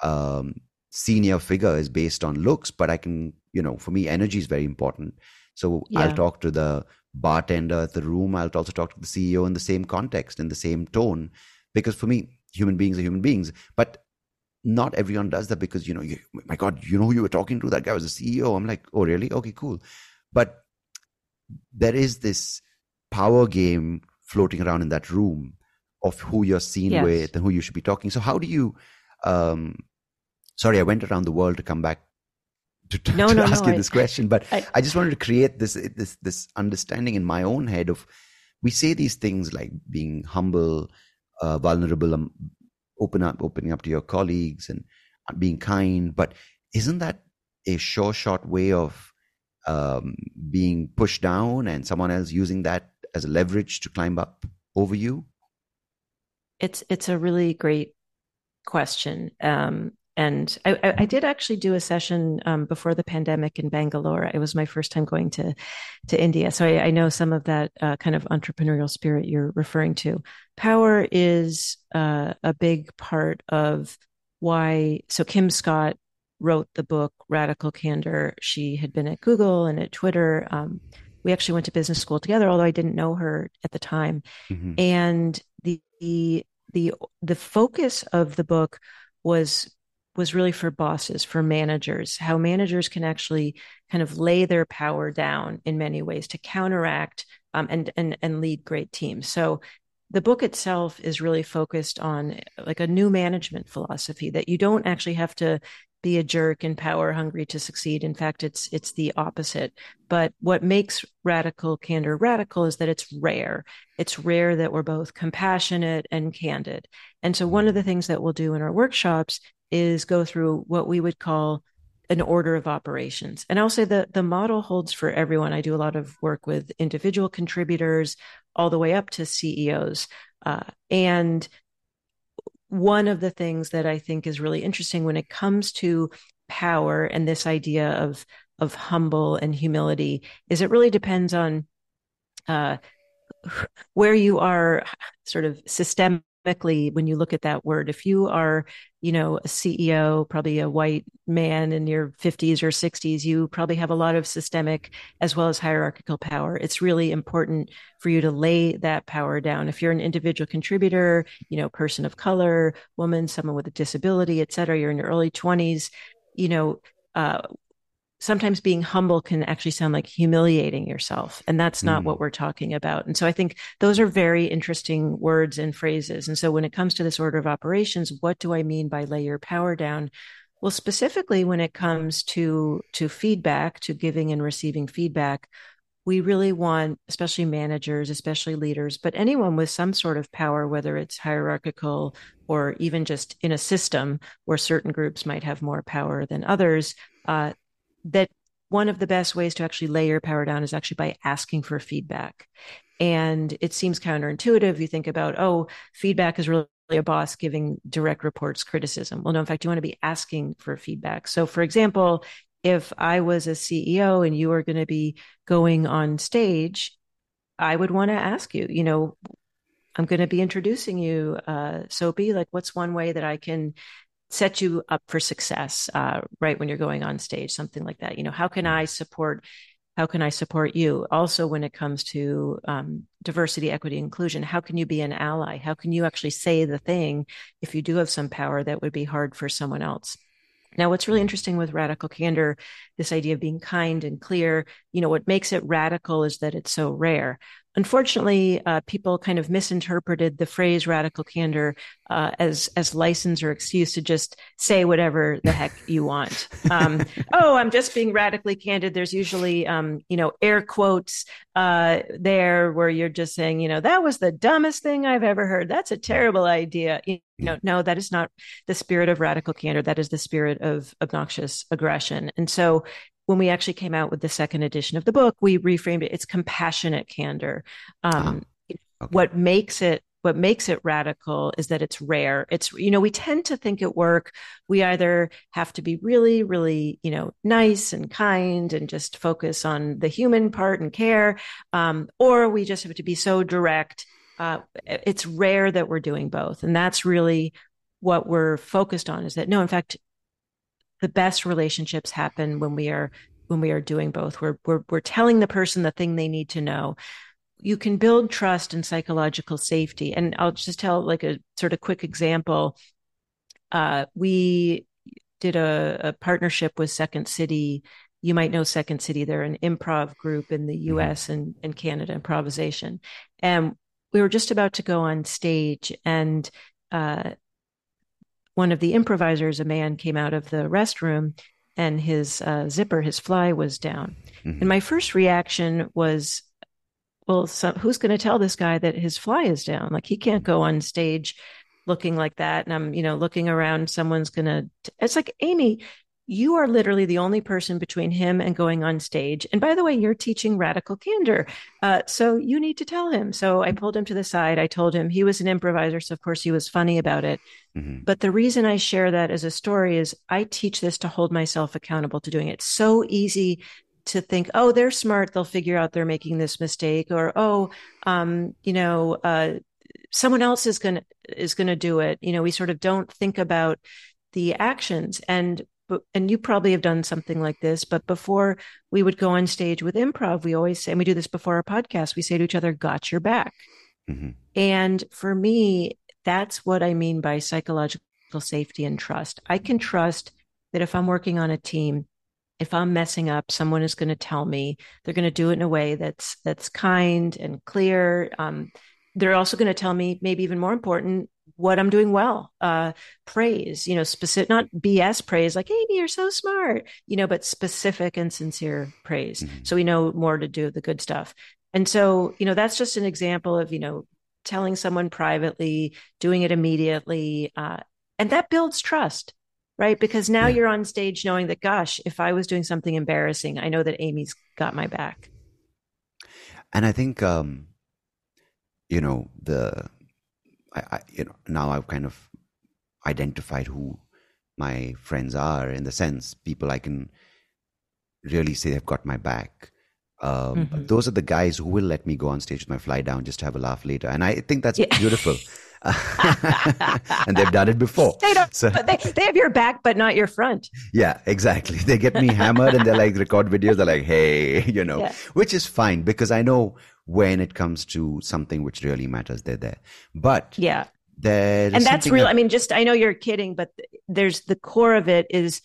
um, senior figure is based on looks, but I can, you know, for me, energy is very important. So yeah. I'll talk to the bartender at the room. I'll also talk to the CEO in the same context, in the same tone, because for me, human beings are human beings. But not everyone does that because you know, you, my God, you know who you were talking to? That guy was a CEO. I'm like, oh really? Okay, cool. But there is this power game floating around in that room of who you're seen yes. with and who you should be talking. So how do you? Um, sorry, I went around the world to come back to, to, no, to no, ask no, you I, this question, but I, I, just wanted to create this this this understanding in my own head of we say these things like being humble, uh, vulnerable, um, open up, opening up to your colleagues, and being kind. But isn't that a sure shot way of um, being pushed down and someone else using that as a leverage to climb up over you? It's it's a really great question. Um, and I, I, did actually do a session um, before the pandemic in Bangalore. It was my first time going to to India, so I, I know some of that uh, kind of entrepreneurial spirit you're referring to. Power is uh, a big part of why. So Kim Scott wrote the book Radical Candor. She had been at Google and at Twitter. Um, we actually went to business school together, although I didn't know her at the time. Mm-hmm. And the, the the the focus of the book was was really for bosses, for managers, how managers can actually kind of lay their power down in many ways to counteract um, and and and lead great teams. So the book itself is really focused on like a new management philosophy that you don't actually have to a jerk and power hungry to succeed. In fact, it's it's the opposite. But what makes radical candor radical is that it's rare. It's rare that we're both compassionate and candid. And so one of the things that we'll do in our workshops is go through what we would call an order of operations. And I'll say that the model holds for everyone. I do a lot of work with individual contributors all the way up to CEOs. Uh, and one of the things that I think is really interesting when it comes to power and this idea of of humble and humility is it really depends on uh, where you are sort of system when you look at that word if you are you know a ceo probably a white man in your 50s or 60s you probably have a lot of systemic as well as hierarchical power. It's really important for you to lay that power down. If you're an individual contributor you know person of color woman someone with a disability et cetera you're in your early 20s you know uh, sometimes being humble can actually sound like humiliating yourself. And that's not mm. what we're talking about. And so I think those are very interesting words and phrases. And so when it comes to this order of operations, what do I mean by lay your power down? Well, specifically when it comes to, to feedback, to giving and receiving feedback, we really want, especially managers, especially leaders, but anyone with some sort of power, whether it's hierarchical or even just in a system where certain groups might have more power than others, uh, that one of the best ways to actually lay your power down is actually by asking for feedback. And it seems counterintuitive. You think about, oh, feedback is really a boss giving direct reports criticism. Well, no, in fact, you want to be asking for feedback. So, for example, if I was a CEO and you are going to be going on stage, I would want to ask you, you know, I'm going to be introducing you, uh, Soapy. Like, what's one way that I can set you up for success uh, right when you're going on stage something like that you know how can i support how can i support you? Also when it comes to um, diversity equity inclusion how can you be an ally? How can you actually say the thing if you do have some power that would be hard for someone else? Now, what's really interesting with radical candor, this idea of being kind and clear, you know, what makes it radical is that it's so rare. Unfortunately, uh, people kind of misinterpreted the phrase radical candor uh, as as license or excuse to just say whatever the heck you want. Um, oh, I'm just being radically candid. There's usually, um, you know, air quotes uh, there where you're just saying, you know, that was the dumbest thing I've ever heard. That's a terrible idea. You know, no, that is not the spirit of radical candor. That is the spirit of obnoxious aggression. And so when we actually came out with the second edition of the book, we reframed it. It's compassionate candor. Um, oh, okay. What makes it what makes it radical is that it's rare. It's you know we tend to think at work we either have to be really really you know nice and kind and just focus on the human part and care, um, or we just have to be so direct. Uh, it's rare that we're doing both, and that's really what we're focused on. Is that no, in fact, the best relationships happen when we are when we are doing both. We're we're we're telling the person the thing they need to know. You can build trust and psychological safety. And I'll just tell like a sort of quick example. Uh, we did a, a, partnership with Second City. You might know Second City. They're an improv group in the US mm-hmm. and, and Canada, improvisation. And we were just about to go on stage and uh, one of the improvisers, a man, came out of the restroom and his uh, zipper, his fly was down. Mm-hmm. And my first reaction was, well, so who's going to tell this guy that his fly is down? Like he can't go on stage looking like that. And I'm, you know, looking around, someone's going to, it's like, Amy, you are literally the only person between him and going on stage. And by the way, you're teaching radical candor. Uh, so you need to tell him. So I pulled him to the side. I told him he was an improviser. So of course he was funny about it. Mm-hmm. But the reason I share that as a story is I teach this to hold myself accountable to doing it. so easy to think, oh, they're smart. They'll figure out they're making this mistake or, oh, um, you know, uh, someone else is going to, is going to do it. You know, we sort of don't think about the actions and but and you probably have done something like this but before we would go on stage with improv we always say and we do this before our podcast we say to each other got your back. Mm-hmm. and for me that's what i mean by psychological safety and trust. I can trust that if i'm working on a team if i'm messing up someone is going to tell me. They're going to do it in a way that's that's kind and clear. Um, they're also going to tell me maybe even more important what I'm doing well. Uh, praise, you know, specific, not BS praise, like, Amy, you're so smart, you know, but specific and sincere praise. Mm-hmm. So we know more to do the good stuff. And so, you know, that's just an example of, you know, telling someone privately, doing it immediately. Uh, and that builds trust, right? Because now yeah. you're on stage knowing that, gosh, if I was doing something embarrassing, I know that Amy's got my back. And I think, um, you know, the I, I, you know now I've kind of identified who my friends are in the sense people I can really say they've got my back. Um, mm-hmm. Those are the guys who will let me go on stage with my fly down just to have a laugh later, and I think that's yeah. beautiful. and they've done it before. They don't. So, they, they have your back, but not your front. Yeah, exactly. They get me hammered, and they're like record videos. They're like, "Hey, you know," yeah. which is fine because I know when it comes to something which really matters, they're there. But yeah, there and that's real. That, I mean, just I know you're kidding, but there's the core of it is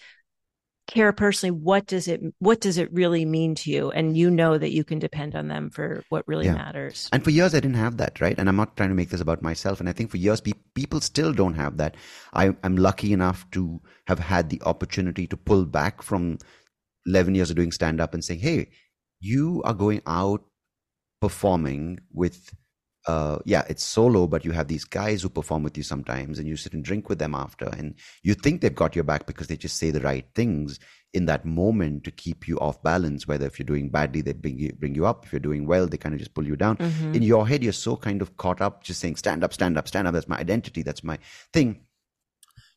care personally what does it what does it really mean to you and you know that you can depend on them for what really yeah. matters and for years i didn't have that right and i'm not trying to make this about myself and i think for years pe- people still don't have that I, i'm lucky enough to have had the opportunity to pull back from 11 years of doing stand up and saying hey you are going out performing with uh, yeah, it's solo, but you have these guys who perform with you sometimes, and you sit and drink with them after, and you think they've got your back because they just say the right things in that moment to keep you off balance. Whether if you're doing badly, they bring you bring you up. If you're doing well, they kind of just pull you down. Mm-hmm. In your head, you're so kind of caught up, just saying, "Stand up, stand up, stand up." That's my identity. That's my thing.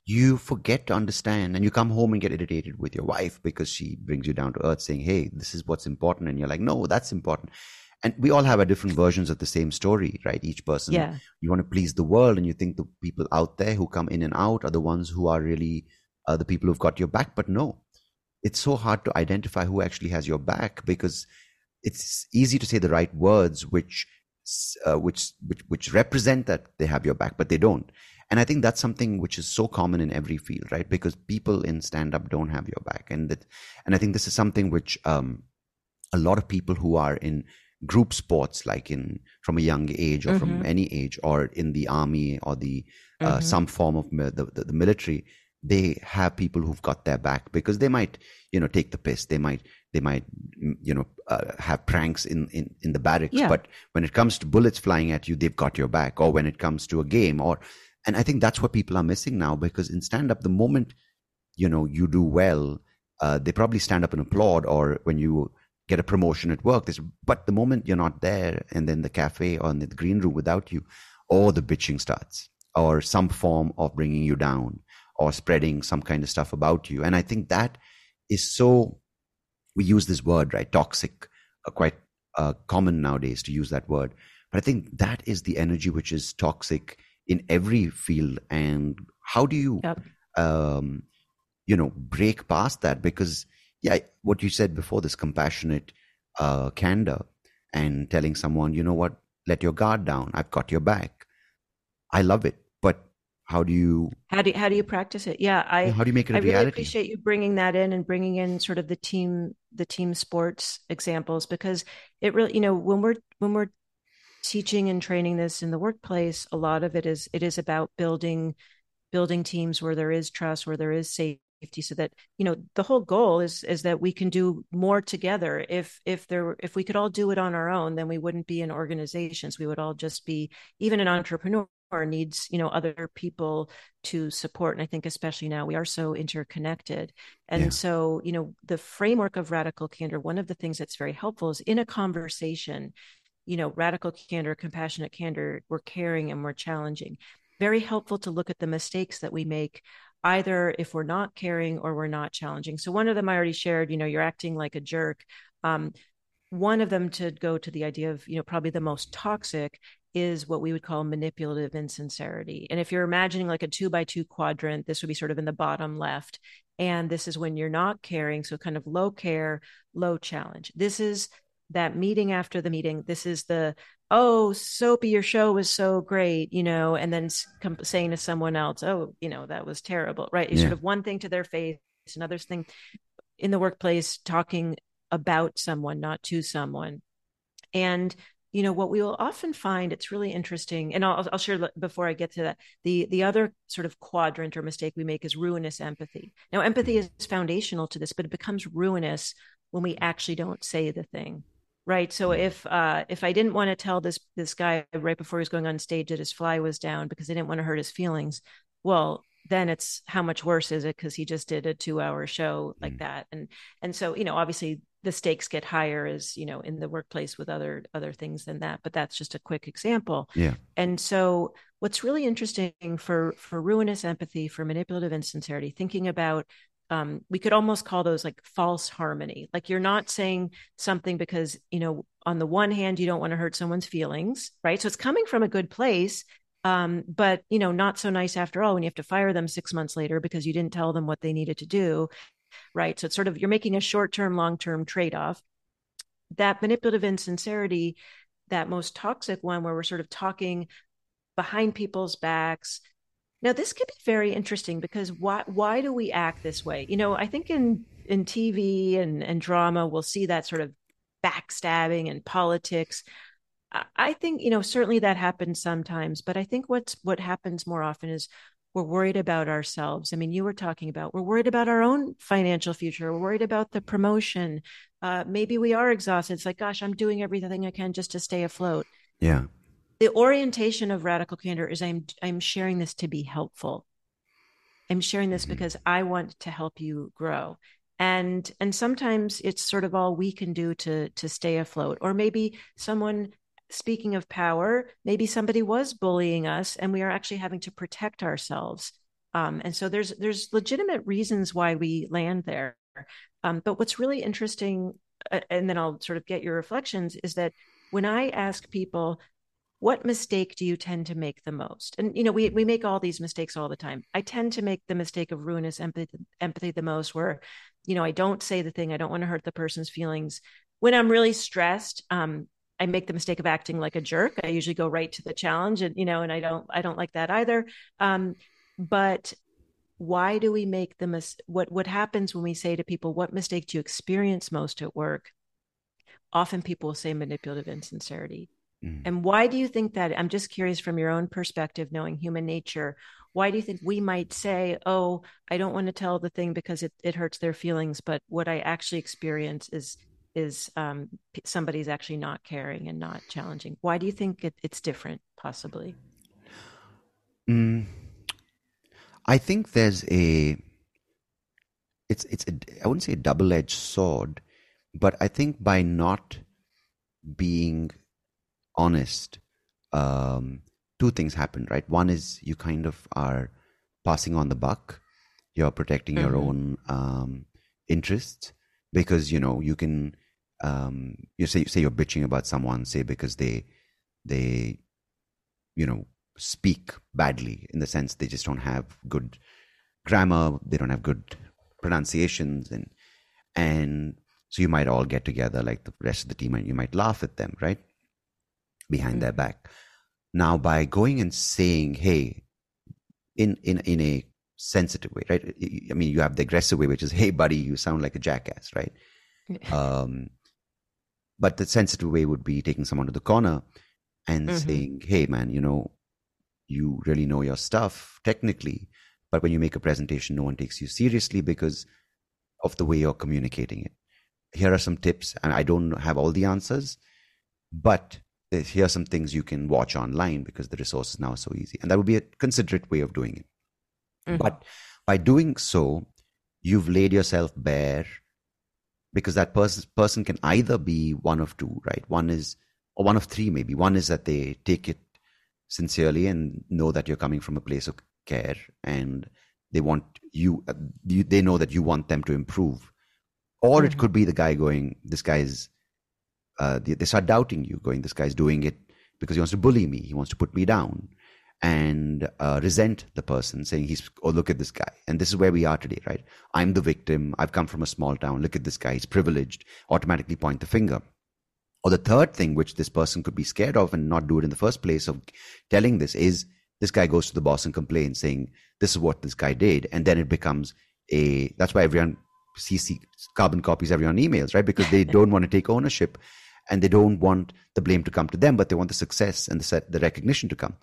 You forget to understand, and you come home and get irritated with your wife because she brings you down to earth, saying, "Hey, this is what's important," and you're like, "No, that's important." And we all have our different versions of the same story right? Each person yeah. you want to please the world and you think the people out there who come in and out are the ones who are really uh, the people who've got your back. But no it's so hard to identify who actually has your back because it's easy to say the right words which uh, which, which which represent that they have your back but they don't. And i think that's something which is so common in every field right? Because people in stand up don't have your back. And that and i think this is something which um, a lot of people who are in group sports like in from a young age or mm-hmm. from any age or in the army or the uh, mm-hmm. some form of the, the, the, military they have people who've got their back because they might you know take the piss they might they might you know uh, have pranks in, in in the barracks yeah. but when it comes to bullets flying at you they've got your back or when it comes to a game or and i think that's what people are missing now because in stand up the moment you know you do well uh, they probably stand up and applaud or when you get a promotion at work. This, but the moment you're not there, and then the cafe or in the green room without you, or the bitching starts, or some form of bringing you down, or spreading some kind of stuff about you. And I think that is so. We use this word, right? Toxic, uh, quite uh, common nowadays to use that word. But I think that is the energy which is toxic in every field. And how do you, yep. um, you know, break past that? Because yeah, what you said before, this compassionate uh, candor and telling someone, you know what, let your guard down. I've got your back. I love it. But how do you how do you, how do you practice it? Yeah, I how do you make it a I reality? really appreciate you bringing that in and bringing in sort of the team the team sports examples because it really you know when we're when we're teaching and training this in the workplace, a lot of it is it is about building building teams where there is trust, where there is safety safety so that you know the whole goal is is that we can do more together. If if there if we could all do it on our own then we wouldn't be in organizations. We would all just be even an entrepreneur needs you know other people to support. And i think especially now we are so interconnected. And yeah. so you know the framework of radical candor one of the things that's very helpful is in a conversation you know radical candor compassionate candor we're caring and we're challenging. Very helpful to look at the mistakes that we make either if we're not caring or we're not challenging. So one of them I already shared, you know, you're acting like a jerk. Um, one of them to go to the idea of, you know, probably the most toxic is what we would call manipulative insincerity. And if you're imagining like a two by two quadrant, this would be sort of in the bottom left. And this is when you're not caring. So kind of low care, low challenge. This is that meeting after the meeting. This is the oh soapy your show was so great you know and then saying to someone else oh you know that was terrible right? You yeah. sort of one thing to their face another thing in the workplace talking about someone not to someone. And you know what we will often find it's really interesting and I'll, I'll share before i get to that the the other sort of quadrant or mistake we make is ruinous empathy. Now empathy mm-hmm. is foundational to this but it becomes ruinous when we actually don't say the thing right so if uh if i didn't want to tell this this guy right before he was going on stage that his fly was down because i didn't want to hurt his feelings well then it's how much worse is it because he just did a two hour show like mm. that and and so you know obviously the stakes get higher as you know in the workplace with other other things than that but that's just a quick example. Yeah. And so what's really interesting for for ruinous empathy for manipulative insincerity thinking about um, we could almost call those like false harmony. Like you're not saying something because, you know, on the one hand, you don't want to hurt someone's feelings, right? So it's coming from a good place, um, but, you know, not so nice after all when you have to fire them six months later because you didn't tell them what they needed to do, right? So it's sort of, you're making a short term, long term trade off. That manipulative insincerity, that most toxic one where we're sort of talking behind people's backs, now, this could be very interesting because why why do we act this way? You know, I think in in TV and, and drama, we'll see that sort of backstabbing and politics. I think, you know, certainly that happens sometimes, but I think what's what happens more often is we're worried about ourselves. I mean, you were talking about we're worried about our own financial future. We're worried about the promotion. Uh, maybe we are exhausted. It's like, gosh, I'm doing everything I can just to stay afloat. Yeah. The orientation of radical candor is I'm I'm sharing this to be helpful. I'm sharing this mm-hmm. because I want to help you grow. And and sometimes it's sort of all we can do to to stay afloat. Or maybe someone speaking of power, maybe somebody was bullying us and we are actually having to protect ourselves. Um, and so there's there's legitimate reasons why we land there. Um, but what's really interesting, uh, and then I'll sort of get your reflections, is that when I ask people, what mistake do you tend to make the most? And you know, we we make all these mistakes all the time. I tend to make the mistake of ruinous empathy, empathy the most, where you know I don't say the thing, I don't want to hurt the person's feelings. When I'm really stressed, um, I make the mistake of acting like a jerk. I usually go right to the challenge, and you know, and I don't I don't like that either. Um, but why do we make the mis- what what happens when we say to people, "What mistake do you experience most at work?" Often people will say manipulative insincerity. Mm. And why do you think that? I'm just curious from your own perspective, knowing human nature. Why do you think we might say, "Oh, I don't want to tell the thing because it it hurts their feelings," but what I actually experience is is um, somebody's actually not caring and not challenging. Why do you think it, it's different, possibly? Mm, I think there's a it's it's a, I wouldn't say a double edged sword, but I think by not being honest, um, two things happen, right? One is you kind of are passing on the buck. You're protecting mm-hmm. your own um, interests because you know you can um, you say say you're bitching about someone, say because they they you know speak badly in the sense they just don't have good grammar, they don't have good pronunciations, and and so you might all get together like the rest of the team, and you might laugh at them, right, behind mm-hmm. their back. Now, by going and saying, "Hey," in in in a sensitive way, right? I mean, you have the aggressive way, which is, "Hey, buddy, you sound like a jackass," right? um, but the sensitive way would be taking someone to the corner and mm-hmm. saying, hey, man, you know, you really know your stuff technically, but when you make a presentation, no one takes you seriously because of the way you're communicating it. Here are some tips, and I don't have all the answers, but here are some things you can watch online because the resource is now so easy. And that would be a considerate way of doing it. Mm-hmm. But by doing so, you've laid yourself bare because that pers- person can either be one of two, right? One is, or one of three maybe. One is that they take it sincerely and know that you're coming from a place of care and they want you, uh, you they know that you want them to improve. Or mm-hmm. it could be the guy going, this guy's, uh, they, they start doubting you, going, this guy's doing it because he wants to bully me, he wants to put me down and uh, resent the person saying he's oh look at this guy. And this is where we are today right? I'm the victim. I've come from a small town. Look at this guy. He's privileged. Automatically point the finger. Or the third thing which this person could be scared of and not do it in the first place of telling this is this guy goes to the boss and complains saying this is what this guy did. And then it becomes a that's why everyone CC carbon copies everyone emails right? Because they don't want to take ownership and they don't want the blame to come to them but they want the success and the set, the recognition to come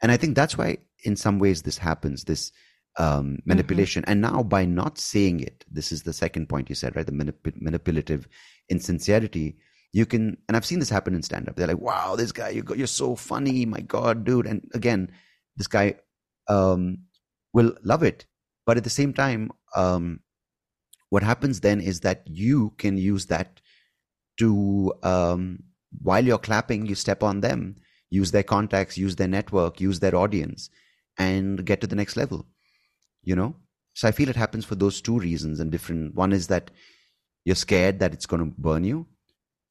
and I think that's why, in some ways, this happens, this um, mm-hmm. manipulation. Mm-hmm. And now, by not saying it, this is the second point you said, right? The manip- manipulative insincerity. You can, and I've seen this happen in stand up. They're like, wow, this guy, you're, you're so funny. My God, dude. And again, this guy um, will love it. But at the same time, um, what happens then is that you can use that to, um, while you're clapping, you step on them use their contacts, use their network, use their audience, and get to the next level. You know? So I feel it happens for those two reasons and different. One is that you're scared that it's going to burn you.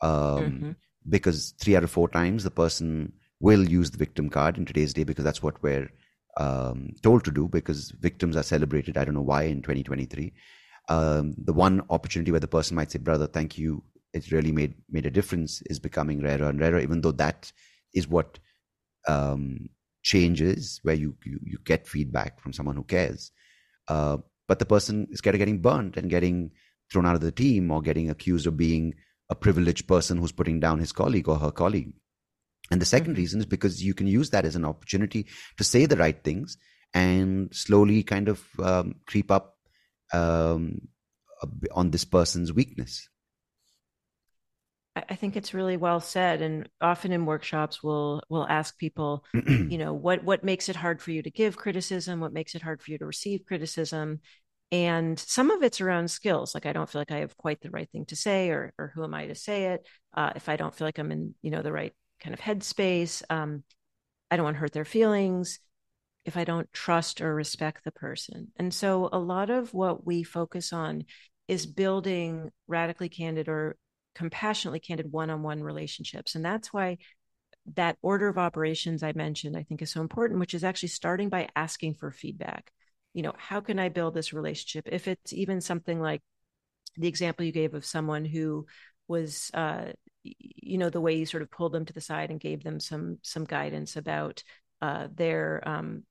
Um, mm-hmm. Because three out of four times the person will use the victim card in today's day because that's what we're um, told to do because victims are celebrated. I don't know why in 2023. Um, the one opportunity where the person might say, "Brother, thank you. It really made made a difference," is becoming rarer and rarer. Even though that is what um, changes where you, you, you get feedback from someone who cares. Uh, but the person is kind of getting burnt and getting thrown out of the team or getting accused of being a privileged person who's putting down his colleague or her colleague. And the 2nd mm-hmm. reason is because you can use that as an opportunity to say the right things and slowly kind of um, creep up um, on this person's weakness. I think it's really well said, and often in workshops, we'll we'll ask people, you know, what what makes it hard for you to give criticism, what makes it hard for you to receive criticism, and some of it's around skills. Like I don't feel like I have quite the right thing to say, or or who am I to say it? Uh, if I don't feel like I'm in, you know, the right kind of headspace, um, I don't want to hurt their feelings. If I don't trust or respect the person, and so a lot of what we focus on is building radically candid or compassionately candid one-on-one relationships. And that's why that order of operations i mentioned i think is so important which is actually starting by asking for feedback. You know how can i build this relationship? If it's even something like the example you gave of someone who was uh you know the way you sort of pulled them to the side and gave them some some guidance about uh their um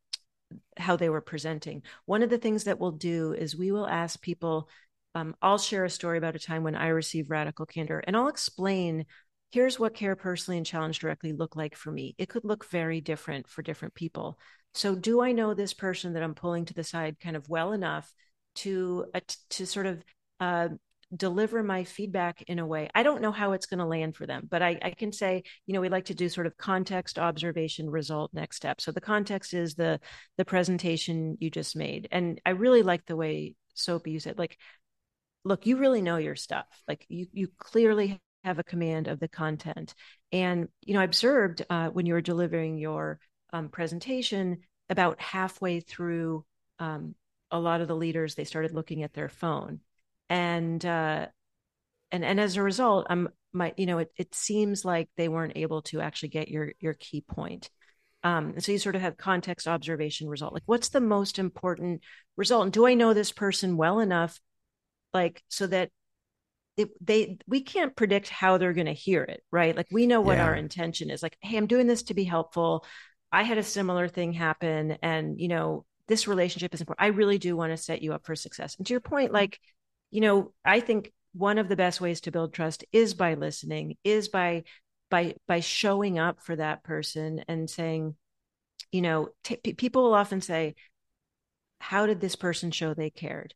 how they were presenting. One of the things that we'll do is we will ask people um, I'll share a story about a time when I received radical candor, and I'll explain here's what care personally and challenge directly look like for me. It could look very different for different people. So, do I know this person that I'm pulling to the side kind of well enough to uh, to sort of uh, deliver my feedback in a way? I don't know how it's going to land for them, but I, I can say, you know, we like to do sort of context, observation, result, next step. So the context is the the presentation you just made, and I really like the way Soapy you said, like look, you really know your stuff. Like you, you clearly have a command of the content. And, you know, I observed uh, when you were delivering your um, presentation about halfway through um, a lot of the leaders, they started looking at their phone. And, uh, and, and as a result, I'm my, you know, it, it seems like they weren't able to actually get your, your key point. Um, and so you sort of have context observation result like what's the most important result and do i know this person well enough like so that it, they we can't predict how they're going to hear it right? Like we know what yeah. our intention is. Like hey i'm doing this to be helpful. I had a similar thing happen and you know this relationship is important. I really do want to set you up for success. And to your point like you know i think one of the best ways to build trust is by listening is by by by showing up for that person and saying you know t- people will often say how did this person show they cared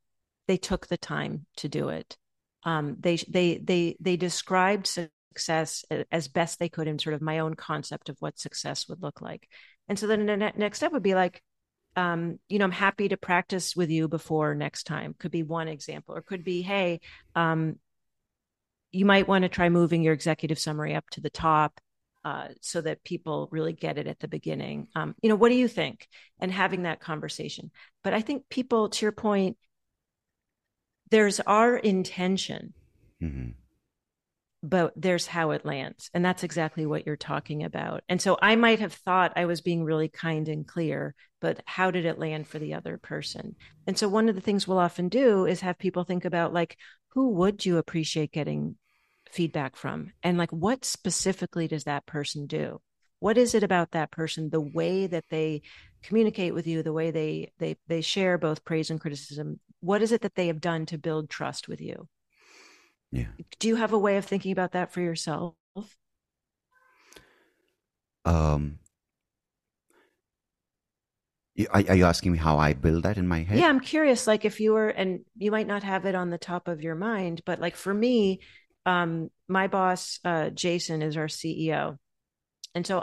they took the time to do it. Um, they they they they described success as best they could in sort of my own concept of what success would look like. And so then the ne- next step would be like, um, you know, I'm happy to practice with you before next time. Could be one example, or could be, hey, um, you might want to try moving your executive summary up to the top uh, so that people really get it at the beginning. Um, you know, what do you think? And having that conversation. But I think people, to your point, there's our intention mm-hmm. but there's how it lands. And that's exactly what you're talking about. And so i might have thought i was being really kind and clear but how did it land for the other person? And so one of the things we'll often do is have people think about like who would you appreciate getting feedback from? And like what specifically does that person do? What is it about that person the way that they communicate with you the way they they they share both praise and criticism what is it that they have done to build trust with you? Yeah. Do you have a way of thinking about that for yourself? Um are, are you asking me how i build that in my head? Yeah i'm curious like if you were and you might not have it on the top of your mind but like for me um my boss uh jason is our ceo and so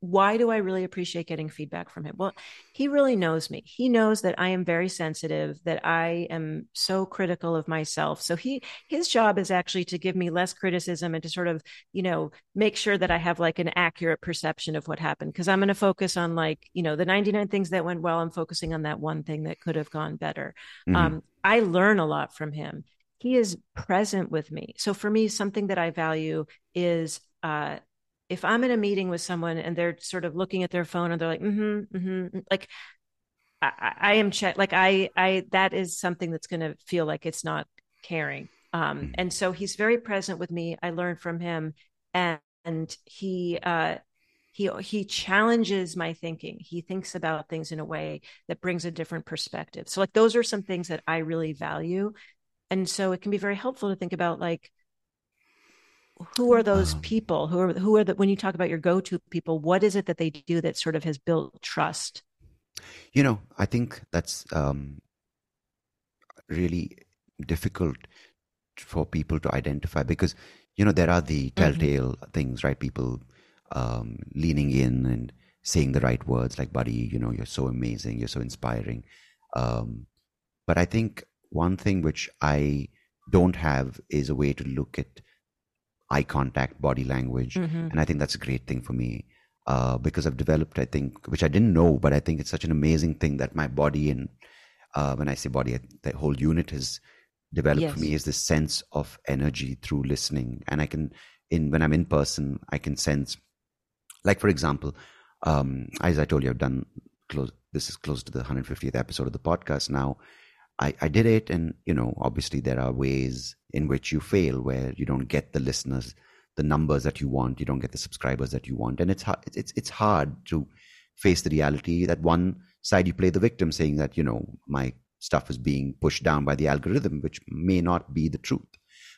why do I really appreciate getting feedback from him? Well, he really knows me. He knows that I am very sensitive, that I am so critical of myself. So he his job is actually to give me less criticism and to sort of, you know, make sure that I have like an accurate perception of what happened because I'm going to focus on like, you know, the 99 things that went well, I'm focusing on that one thing that could have gone better. Mm-hmm. Um, I learn a lot from him. He is present with me. So for me, something that I value is uh, if I'm in a meeting with someone and they're sort of looking at their phone and they're like, mm-hmm, mm-hmm, like I, I am check, like I, I, that is something that's going to feel like it's not caring. Um, mm-hmm. and so he's very present with me. I learn from him and, and he, uh, he he challenges my thinking he thinks about things in a way that brings a different perspective so like those are some things that i really value and so it can be very helpful to think about like who are those um, people who are who are the when you talk about your go-to people what is it that they do that sort of has built trust you know i think that's um, really difficult for people to identify because you know there are the mm-hmm. telltale mm-hmm. things right people um, leaning in and saying the right words like buddy you know you're so amazing you're so inspiring um, but i think one thing which i don't have is a way to look at eye contact, body language. Mm-hmm. And I think that's a great thing for me uh, because I've developed, I think, which I didn't know, but I think it's such an amazing thing that my body and uh, when I say body, the whole unit has developed yes. for me is this sense of energy through listening. And I can, in when I'm in person, I can sense, like for example, um, as I told you, I've done close. This is close to the 150th episode of the podcast now. I, I did it, and you know, obviously there are ways in which you fail where you don't get the listeners, the numbers that you want, you don't get the subscribers that you want, and it's hard. It's it's hard to face the reality that one side you play the victim, saying that you know my stuff is being pushed down by the algorithm, which may not be the truth,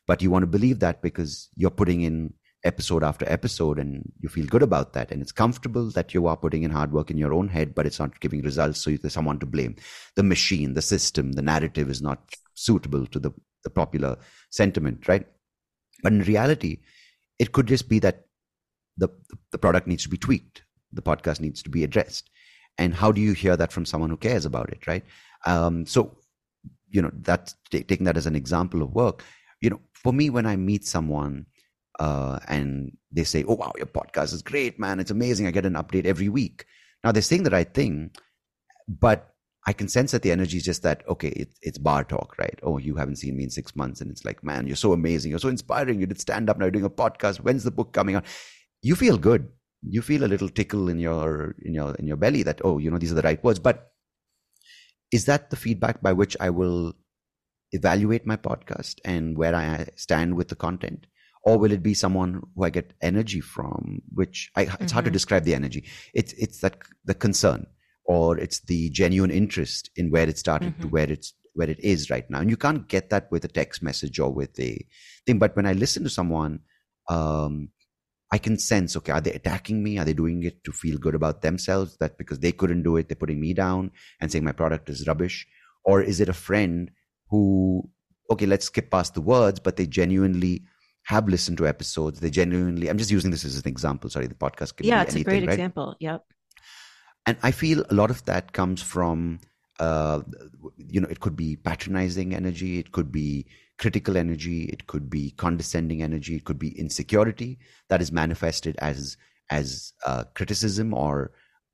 but you want to believe that because you're putting in episode after episode and you feel good about that. And it's comfortable that you are putting in hard work in your own head but it's not giving results so there's someone to blame. The machine the system the narrative is not suitable to the, the popular sentiment right but in reality it could just be that the the product needs to be tweaked the podcast needs to be addressed and how do you hear that from someone who cares about it right um, so you know that taking that as an example of work you know for me when i meet someone uh, and they say, "Oh wow, your podcast is great, man! It's amazing. I get an update every week." Now they're saying the right thing, but I can sense that the energy is just that okay, it, it's bar talk, right? Oh, you haven't seen me in six months, and it's like, man, you're so amazing, you're so inspiring. You did stand up, now you're doing a podcast. When's the book coming out? You feel good. You feel a little tickle in your in your in your belly that oh, you know, these are the right words. But is that the feedback by which I will evaluate my podcast and where I stand with the content? or will it be someone who I get energy from? Which I, it's mm-hmm. hard to mm-hmm. describe the energy. It's it's that the concern, or it's the genuine interest in where it started mm-hmm. to where it's where it is right now. And you can't get that with a text message or with a thing. But when I listen to someone, um, I can sense, okay, are they attacking me? Are they doing it to feel good about themselves? That because they couldn't do it, they're putting me down and saying my product is rubbish? Or is it a friend who, okay, let's skip past the words, but they genuinely have listened to episodes. They genuinely, I'm just using this as an example. Sorry, the podcast could yeah, it's anything, a great right? example. Yep. And I feel a lot of that comes from, uh, you know, it could be patronizing energy, it could be critical energy, it could be condescending energy, it could be insecurity that is manifested as as uh, criticism or,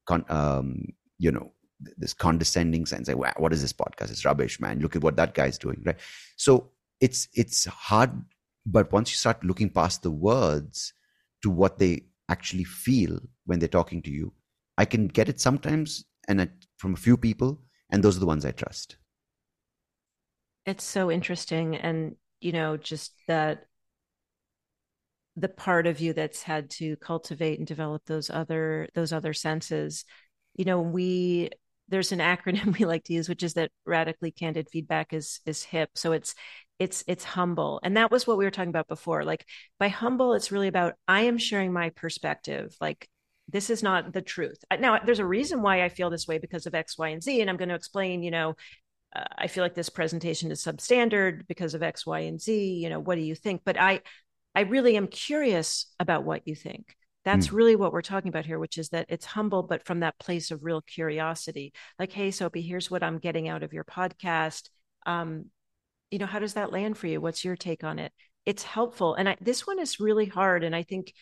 con- um, you know, this condescending sense. Like, what is this podcast? It's rubbish, man. Look at what that guy's doing, right? So it's it's hard but once you start looking past the words to what they actually feel when they're talking to you, I can get it sometimes and from a few people, and those are the ones I trust. It's so interesting. And, you know, just that the part of you that's had to cultivate and develop those other those other senses you know we there's an acronym we like to use which is that radically candid feedback is is hip so it's it's it's humble and that was what we were talking about before like by humble it's really about i am sharing my perspective like this is not the truth. Now there's a reason why i feel this way because of x y and z and i'm going to explain you know uh, i feel like this presentation is substandard because of x y and z you know what do you think? But i i really am curious about what you think. That's mm. really what we're talking about here which is that it's humble but from that place of real curiosity. Like hey soapy here's what i'm getting out of your podcast. Um, you know how does that land for you? What's your take on it? It's helpful and I, this one is really hard and i think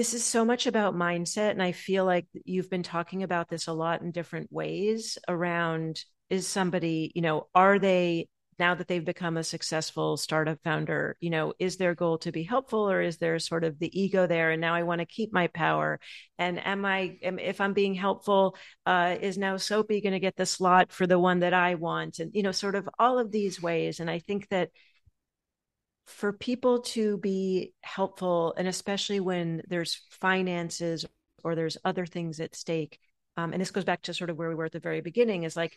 this is so much about mindset and i feel like you've been talking about this a lot in different ways around is somebody you know are they now that they've become a successful startup founder you know is their goal to be helpful or is there sort of the ego there and now i want to keep my power? And am i am, if i'm being helpful uh, is now soapy going to get the slot for the one that i want? And you know sort of all of these ways and i think that for people to be helpful and especially when there's finances or there's other things at stake um, and this goes back to sort of where we were at the very beginning is like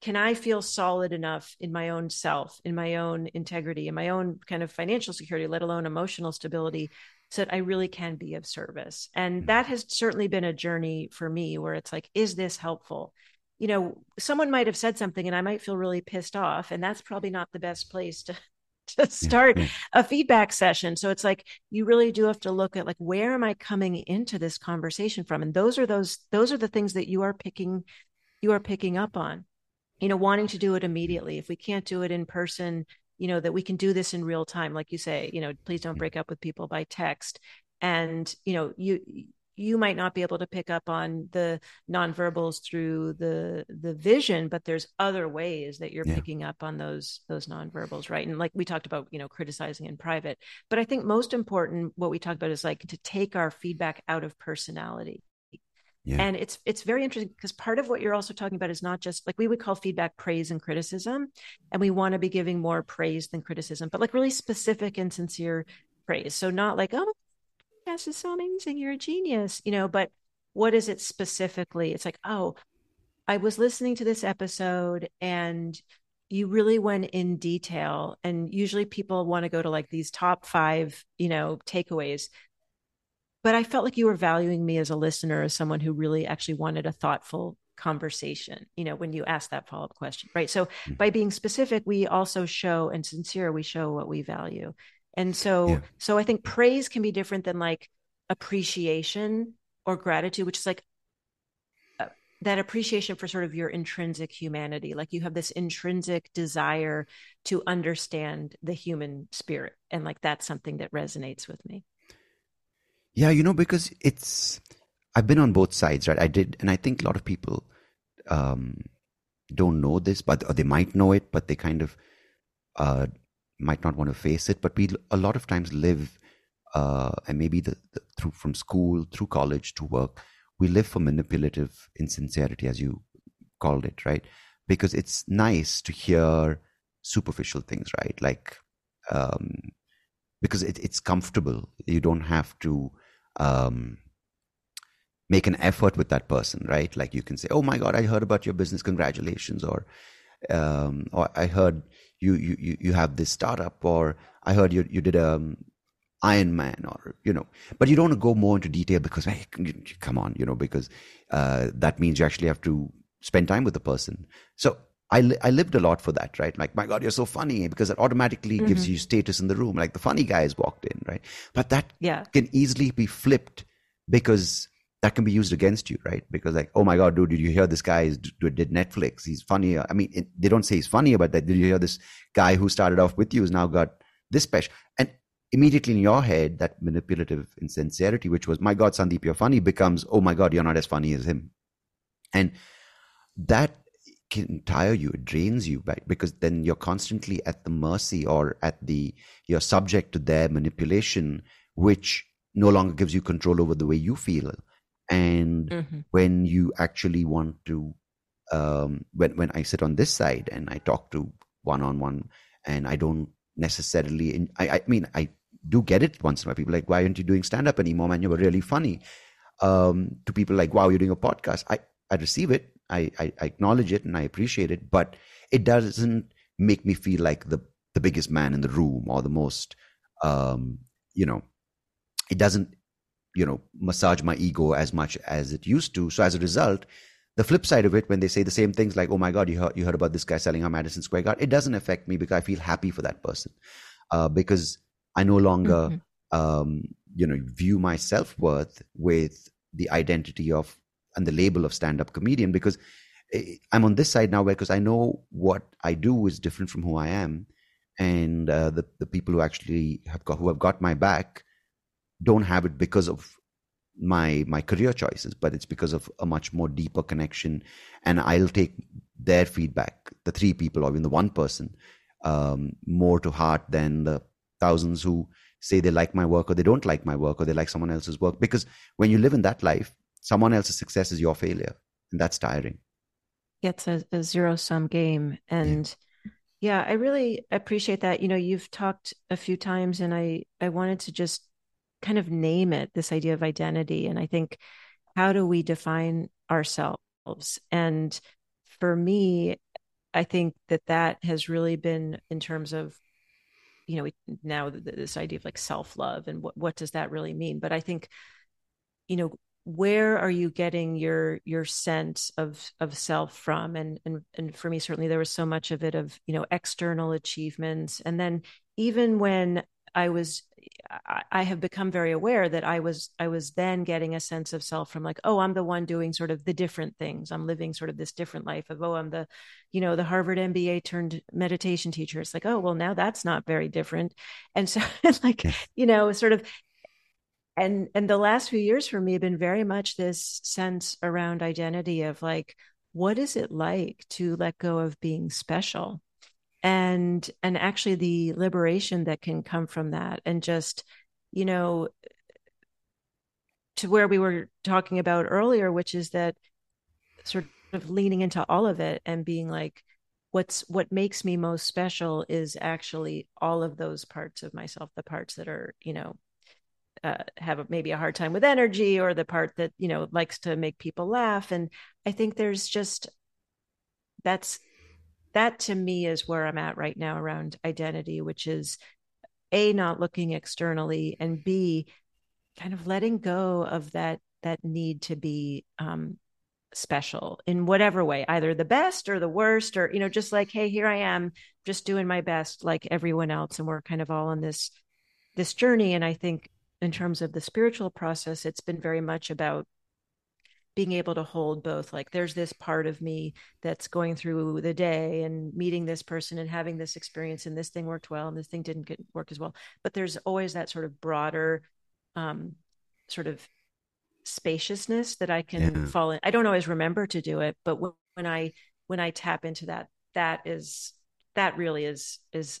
can I feel solid enough in my own self, in my own integrity, in my own kind of financial security, let alone emotional stability, so that I really can be of service. And mm-hmm. that has certainly been a journey for me where it's like, is this helpful? You know, someone might have said something and I might feel really pissed off. And that's probably not the best place to to start yeah, yeah. a feedback session. So it's like you really do have to look at like where am I coming into this conversation from? And those are those those are the things that you are picking you are picking up on you know wanting to do it mm-hmm. immediately if we can't do it in person you know that we can do this in real time like you say you know please don't break up with people by text and you know you you might not be able to pick up on the nonverbals through the the vision but there's other ways that you're yeah. picking up on those those nonverbals right and like we talked about you know criticizing in private but i think most important what we talked about is like to take our feedback out of personality yeah. And it's it's very interesting because part of what you're also talking about is not just like we would call feedback praise and criticism, and we want to be giving more praise than criticism, but like really specific and sincere praise. So not like oh, this is so amazing, you're a genius, you know. But what is it specifically? It's like oh, I was listening to this episode and you really went in detail and usually people want to go to like these top five you know takeaways but I felt like you were valuing me as a listener, as someone who really actually wanted a thoughtful conversation, you know, when you ask that follow up question, right? So mm-hmm. by being specific, we also show and sincere, we show what we value. And so, yeah. so I think praise can be different than like appreciation or gratitude, which is like uh, that appreciation for sort of your intrinsic humanity. Like you have this intrinsic desire to understand the human spirit. And like that's something that resonates with me. Yeah, you know, because it's I've been on both sides, right? I did, and I think a lot of people um, don't know this, but or they might know it, but they kind of uh, might not want to face it. But we a lot of times live, uh, and maybe the, the, through from school through college to work, we live for manipulative insincerity, as you called it, right? Because it's nice to hear superficial things, right? Like um, because it, it's comfortable. You don't have to um, make an effort with that person, right? Like you can say, "Oh my God, I heard about your business. Congratulations!" Or, um, "Or I heard you you you have this startup," or "I heard you you did a um, Iron Man," or you know. But you don't want to go more into detail because, hey, come on, you know, because uh, that means you actually have to spend time with the person. So I, li- I lived a lot for that, right? Like, my God, you're so funny because that automatically mm-hmm. gives you status in the room. Like the funny guy has walked in, right? But that yeah. can easily be flipped because that can be used against you, right? Because like, oh my God, dude, did you hear this guy is, did Netflix? He's funnier. I mean, it, they don't say he's funnier, but that, did you hear this guy who started off with you has now got this special? And immediately in your head, that manipulative insincerity, which was, my God, Sandeep, you're funny, becomes, oh my God, you're not as funny as him. And that can tire you it drains you right because then you're constantly at the mercy or at the you're subject to their manipulation which no longer gives you control over the way you feel and mm-hmm. when you actually want to um, when when i sit on this side and i talk to one on one and i don't necessarily I, I mean i do get it once in a while. People like why aren't you doing stand up anymore man? You were really funny. Um, to people like wow you're doing a podcast. I i receive it. I, I, I acknowledge it and I appreciate it, but it doesn't make me feel like the the biggest man in the room or the most um, you know it doesn't you know massage my ego as much as it used to. So as a result the flip side of it when they say the same things like oh my god you heard, you heard about this guy selling on madison square garden it doesn't affect me because i feel happy for that person. Uh, because i no longer mm-hmm. um, you know view my self-worth with the identity of and the label of stand-up comedian because eh, I'm on this side now because I know what I do is different from who I am, and uh, the the people who actually have got who have got my back don't have it because of my my career choices, but it's because of a much more deeper connection, and I'll take their feedback, the three people or even the one person, um, more to heart than the thousands who say they like my work or they don't like my work or they like someone else's work. Because when you live in that life someone else's success is your failure and that's tiring. It's a, a zero sum game. And yeah. yeah i really appreciate that. You know you've talked a few times and i i wanted to just kind of name it this idea of identity and i think how do we define ourselves? And for me I think that that has really been in terms of, you know, now this idea of like self love and what what does that really mean? But I think, you know, where are you getting your your sense of of self from? And and and for me certainly there was so much of it of you know external achievements. And then even when i was I, have become very aware that i was i was then getting a sense of self from like oh i'm the one doing sort of the different things. I'm living sort of this different life of oh i'm the you know the harvard mba turned meditation teacher. It's like oh well now that's not very different. And so like you know sort of and and the last few years for me have been very much this sense around identity of like what is it like to let go of being special and and actually the liberation that can come from that and just you know to where we were talking about earlier which is that sort of leaning into all of it and being like what's what makes me most special is actually all of those parts of myself the parts that are you know uh, have a, maybe a hard time with energy or the part that you know likes to make people laugh. And i think there's just that's that to me is where i'm at right now around identity which is a not looking externally and b kind of letting go of that that need to be um, special in whatever way either the best or the worst or you know just like hey here i am just doing my best like everyone else and we're kind of all on this this journey and i think in terms of the spiritual process, it's been very much about being able to hold both like there's this part of me that's going through the day and meeting this person and having this experience and this thing worked well and this thing didn't get, work as well but there's always that sort of broader um, sort of spaciousness that i can yeah. fall in i don't always remember to do it but when, when i when i tap into that that is that really is is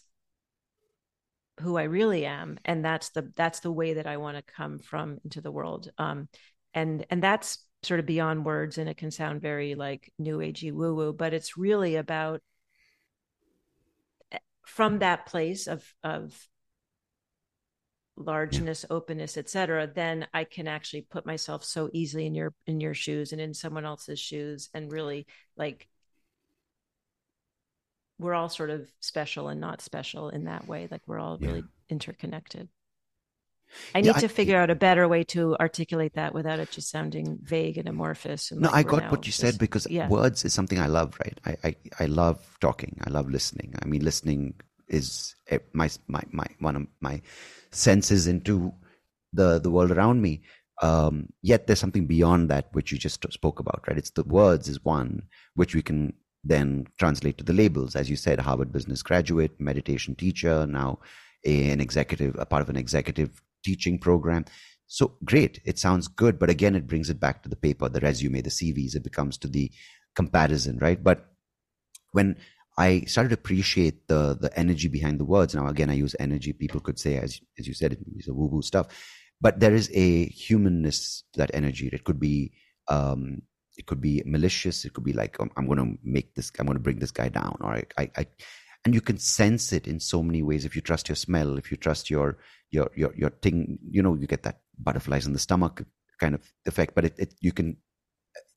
who I really am, and that's the that's the way that I want to come from into the world. Um, and and that's sort of beyond words, and it can sound very like new agey woo woo, but it's really about eh, from that place of of largeness yeah. openness etc then i can actually put myself so easily in your in your shoes and in someone else's shoes and really like we're all sort of special and not special in that way. Like we're all really interconnected. I need yeah, to figure out a better way to articulate that without it just sounding vague and amorphous. And no, like I got what you just, said because yeah. words is something I love, right? I, I, I love talking. I love listening. I mean, listening is my, my, my, one of my senses into the, the world around me. Um, yet there's something beyond that, which you just spoke about, right? It's the words is one, which we can then translate to the labels. As you said, Harvard business graduate, meditation teacher, now an executive, a part of an executive teaching program. So great. It sounds good. But again, it brings it back to the paper, the resume, the CVs. It becomes to the comparison, right? But when I started to appreciate the the energy behind the words. Now, again, I use energy. People could say, as as you said, it's a woo woo stuff, but there is a humanness to that energy. It could be um, it could be malicious it could be like i'm, I'm going to make this i'm going to bring this guy down or I, I, I, and you can sense it in so many ways. If you trust your smell if you trust your your your your thing you know you get that butterflies in the stomach kind of effect. But it, it you can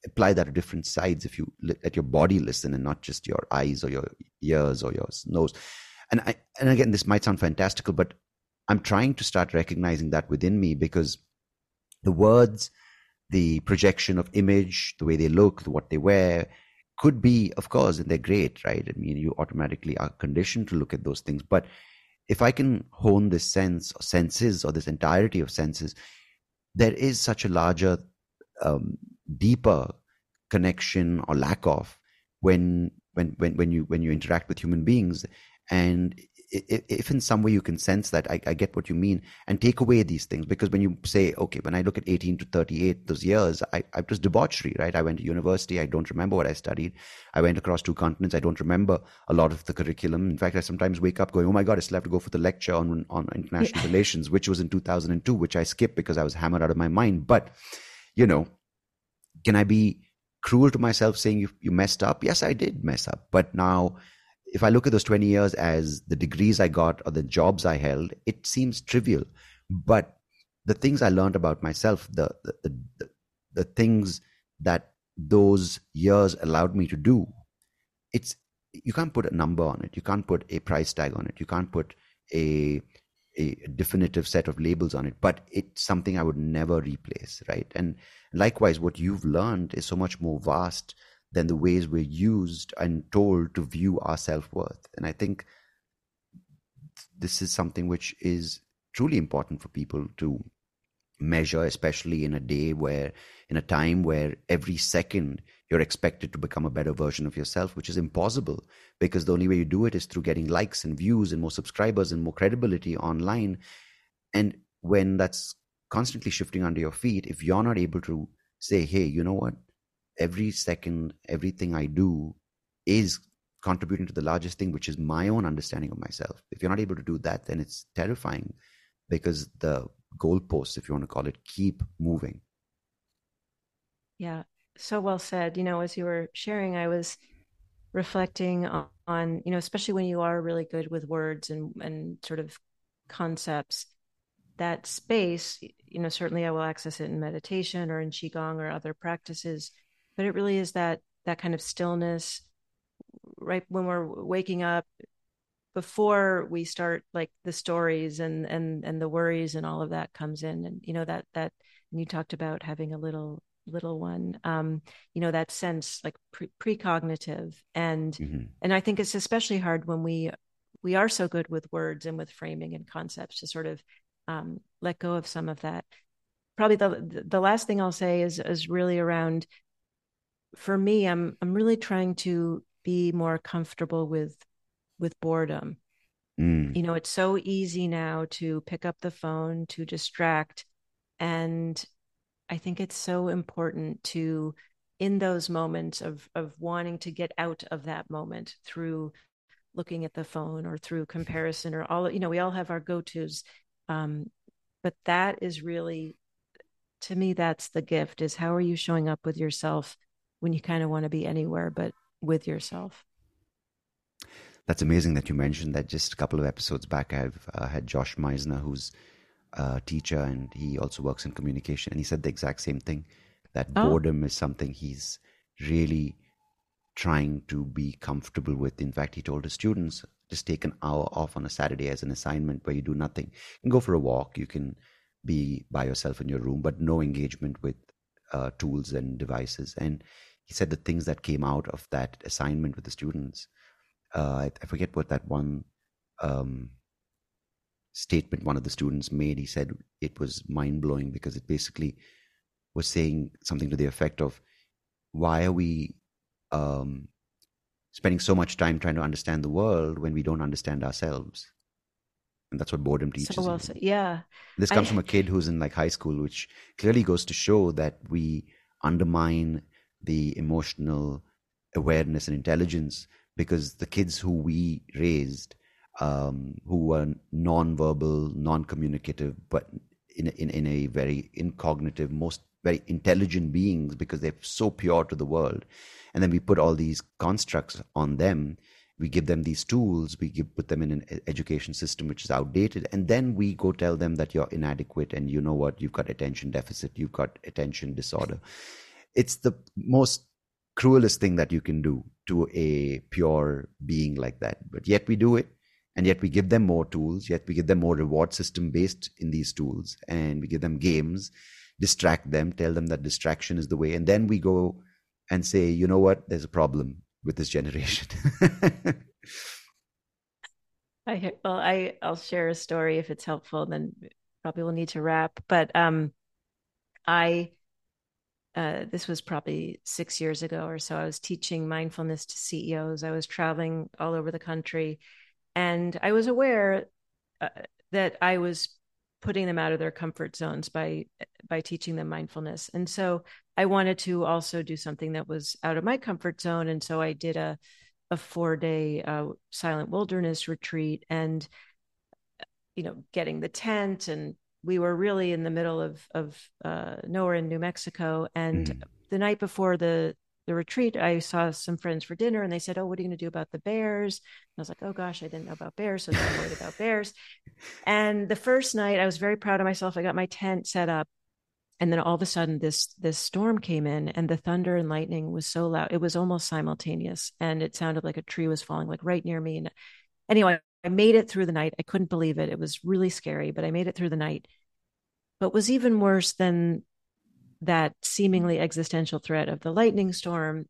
apply that to different sides if you let your body listen and not just your eyes or your ears or your nose. And i and again this might sound fantastical but i'm trying to start recognizing that within me because the words the projection of image, the way they look, what they wear, could be, of course, and they're great, right? I mean, you automatically are conditioned to look at those things. But if I can hone this sense or senses or this entirety of senses, there is such a larger, um, deeper connection or lack of when when when when you when you interact with human beings and if in some way you can sense that, I, I, get what you mean, and take away these things. Because when you say, okay, when I look at 18 to 38, those years, I, I was debauchery, right? I went to university. I don't remember what I studied. I went across two continents. I don't remember a lot of the curriculum. In fact, I sometimes wake up going, oh my God, I still have to go for the lecture on, on international yeah. relations, which was in 2002, which I skipped because I was hammered out of my mind. But, you know, can I be cruel to myself saying you, you messed up? Yes, I did mess up. But now, if I look at those 20 years as the degrees I got or the jobs I held, it seems trivial. But the things I learned about myself, the, the, the, the things that those years allowed me to do, it's you can't put a number on it. You can't put a price tag on it. You can't put a a definitive set of labels on it, but it's something I would never replace, right? And likewise, what you've learned is so much more vast than the ways we're used and told to view our self worth. And I think this is something which is truly important for people to measure, especially in a day where, in a time where every second you're expected to become a better version of yourself, which is impossible because the only way you do it is through getting likes and views and more subscribers and more credibility online. And when that's constantly shifting under your feet, if you're not able to say, hey, you know what? Every second, everything I do is contributing to the largest thing, which is my own understanding of myself. If you're not able to do that, then it's terrifying because the goalposts, if you want to call it, keep moving. Yeah, so well said. You know, as you were sharing, I was reflecting on, you know, especially when you are really good with words and and sort of concepts, that space, you know, certainly I will access it in meditation or in qigong or other practices, but it really is that that kind of stillness right when we're waking up before we start like the stories and and and the worries and all of that comes in. And you know that that and you talked about having a little little one um you know that sense like pre- precognitive. And mm-hmm. and i think it's especially hard when we we are so good with words and with framing and concepts to sort of um let go of some of that. Probably the the last thing i'll say is is really around for me i'm i'm really trying to be more comfortable with with boredom. Mm. You know, it's so easy now to pick up the phone, to distract. And I think it's so important to, in those moments of, of wanting to get out of that moment through looking at the phone or through comparison or all, you know, we all have our go tos. Um, but that is really, to me, that's the gift is how are you showing up with yourself when you kind of want to be anywhere but with yourself? that's amazing that you mentioned that. Just a couple of episodes back, I've uh, had Josh Meisner, who's a teacher and he also works in communication, and he said the exact same thing that oh. boredom is something he's really trying to be comfortable with. In fact, he told his students just take an hour off on a Saturday as an assignment where you do nothing. You can go for a walk, you can be by yourself in your room, but no engagement with uh, tools and devices. And he said the things that came out of that assignment with the students uh, I, I, forget what that one um, statement one of the students made. He said it was mind blowing because it basically was saying something to the effect of, "Why are we um, spending so much time trying to understand the world when we don't understand ourselves?" And that's what boredom teaches. So well said. Yeah. This comes I... from a kid who's in like high school, which clearly goes to show that we undermine the emotional awareness and intelligence because the kids who we raised, um, who were non-verbal, non-communicative, but in, in, in a very incognitive, most very intelligent beings because they're so pure to the world. And then we put all these constructs on them. We give them these tools. We give, put them in an education system which is outdated. And then we go tell them that you're inadequate and you know what? You've got attention deficit. You've got attention disorder. It's the most cruelest thing that you can do to a pure being like that. But yet we do it. And yet we give them more tools, yet we give them more reward system based in these tools. And we give them games, distract them, tell them that distraction is the way. And then we go and say, you know what, there's a problem with this generation. I well, I I'll share a story if it's helpful. Then probably we'll need to wrap. But um, I uh, this was probably six years ago or so. I was teaching mindfulness to CEOs. I was traveling all over the country, and I was aware uh, that I was putting them out of their comfort zones by by teaching them mindfulness. And so I wanted to also do something that was out of my comfort zone. And so I did a a four day uh, silent wilderness retreat, and you know, getting the tent and we were really in the middle of of uh, nowhere in New Mexico, and mm. the night before the the retreat, I saw some friends for dinner, and they said, "Oh, what are you going to do about the bears?" And I was like, "Oh gosh, I didn't know about bears, so I'm worried about bears." And the first night, I was very proud of myself. I got my tent set up, and then all of a sudden this this storm came in and the thunder and lightning was so loud it was almost simultaneous and it sounded like a tree was falling like right near me and anyway i made it through the night. I couldn't believe it. It was really scary but i made it through the night. But was even worse than that seemingly existential threat of the lightning storm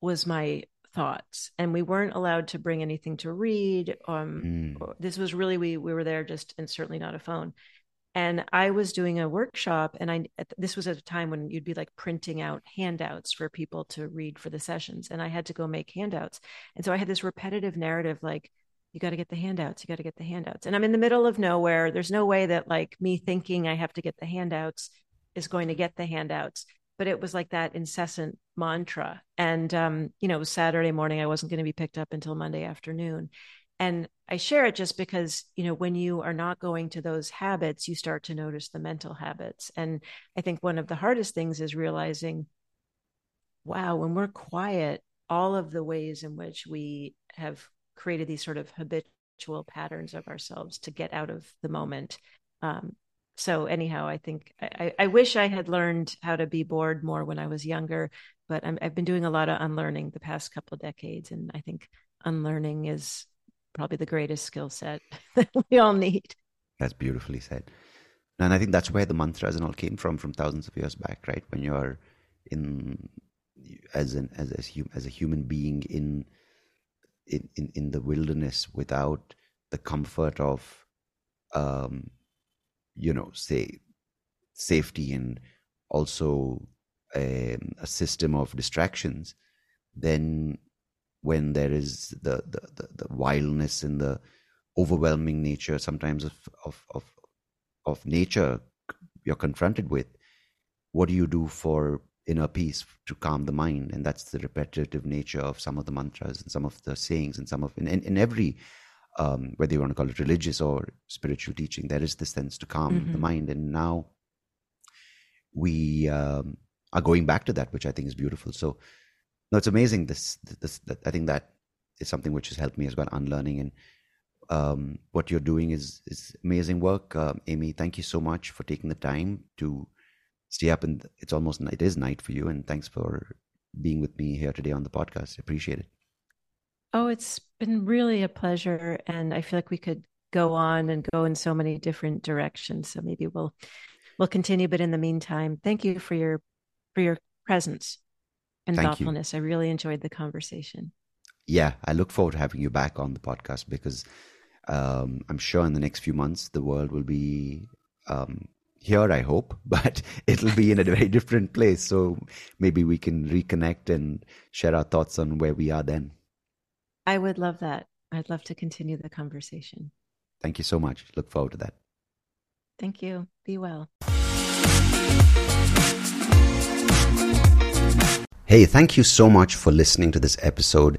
was my thoughts. And we weren't allowed to bring anything to read. Um mm. this was really we we were there just and certainly not a phone. And i was doing a workshop and i this was at a time when you'd be like printing out handouts for people to read for the sessions. And i had to go make handouts. And so i had this repetitive narrative like you got to get the handouts you got to get the handouts. And i'm in the middle of nowhere. There's no way that like me thinking i have to get the handouts is going to get the handouts but it was like that incessant mantra. And um you know it was saturday morning. I wasn't going to be picked up until monday afternoon. And i share it just because you know when you are not going to those habits you start to notice the mental habits. And i think one of the hardest things is realizing wow when we're quiet all of the ways in which we have created these sort of habitual patterns of ourselves to get out of the moment. Um, so anyhow i think I, I, wish i had learned how to be bored more when i was younger but i have been doing a lot of unlearning the past couple of decades and i think unlearning is probably the greatest skill set that we all need. That's beautifully said. And i think that's where the mantras and all came from from thousands of years back right? When you're in as an as as, as a human being in in, in in the wilderness without the comfort of um you know, say safety and also um, a system of distractions, then when there is the, the, the, the, wildness and the overwhelming nature sometimes of, of, of, of nature you're confronted with, what do you do for inner peace to calm the mind? And that's the repetitive nature of some of the mantras and some of the sayings and some of, in, in, every um, whether you want to call it religious or spiritual teaching, there is this sense to calm mm-hmm. the mind. And now we um, are going back to that, which I think is beautiful. So, no, it's amazing. This, this, that, I think that is something which has helped me as well, unlearning. And um, what you're doing is is amazing work, uh, Amy. Thank you so much for taking the time to stay up. And it's almost it is night for you. And thanks for being with me here today on the podcast. I appreciate it. Oh, it's been really a pleasure. And I feel like we could go on and go in so many different directions. So maybe we'll we'll continue. But in the meantime, thank you for your for your presence and thank thoughtfulness. You. I really enjoyed the conversation. Yeah, I look forward to having you back on the podcast because um, I'm sure in the next few months the world will be um, here, I hope, but it'll be in a very different place. So maybe we can reconnect and share our thoughts on where we are then. I would love that. I'd love to continue the conversation. Thank you so much. Look forward to that. Thank you. Be well. Hey, thank you so much for listening to this episode.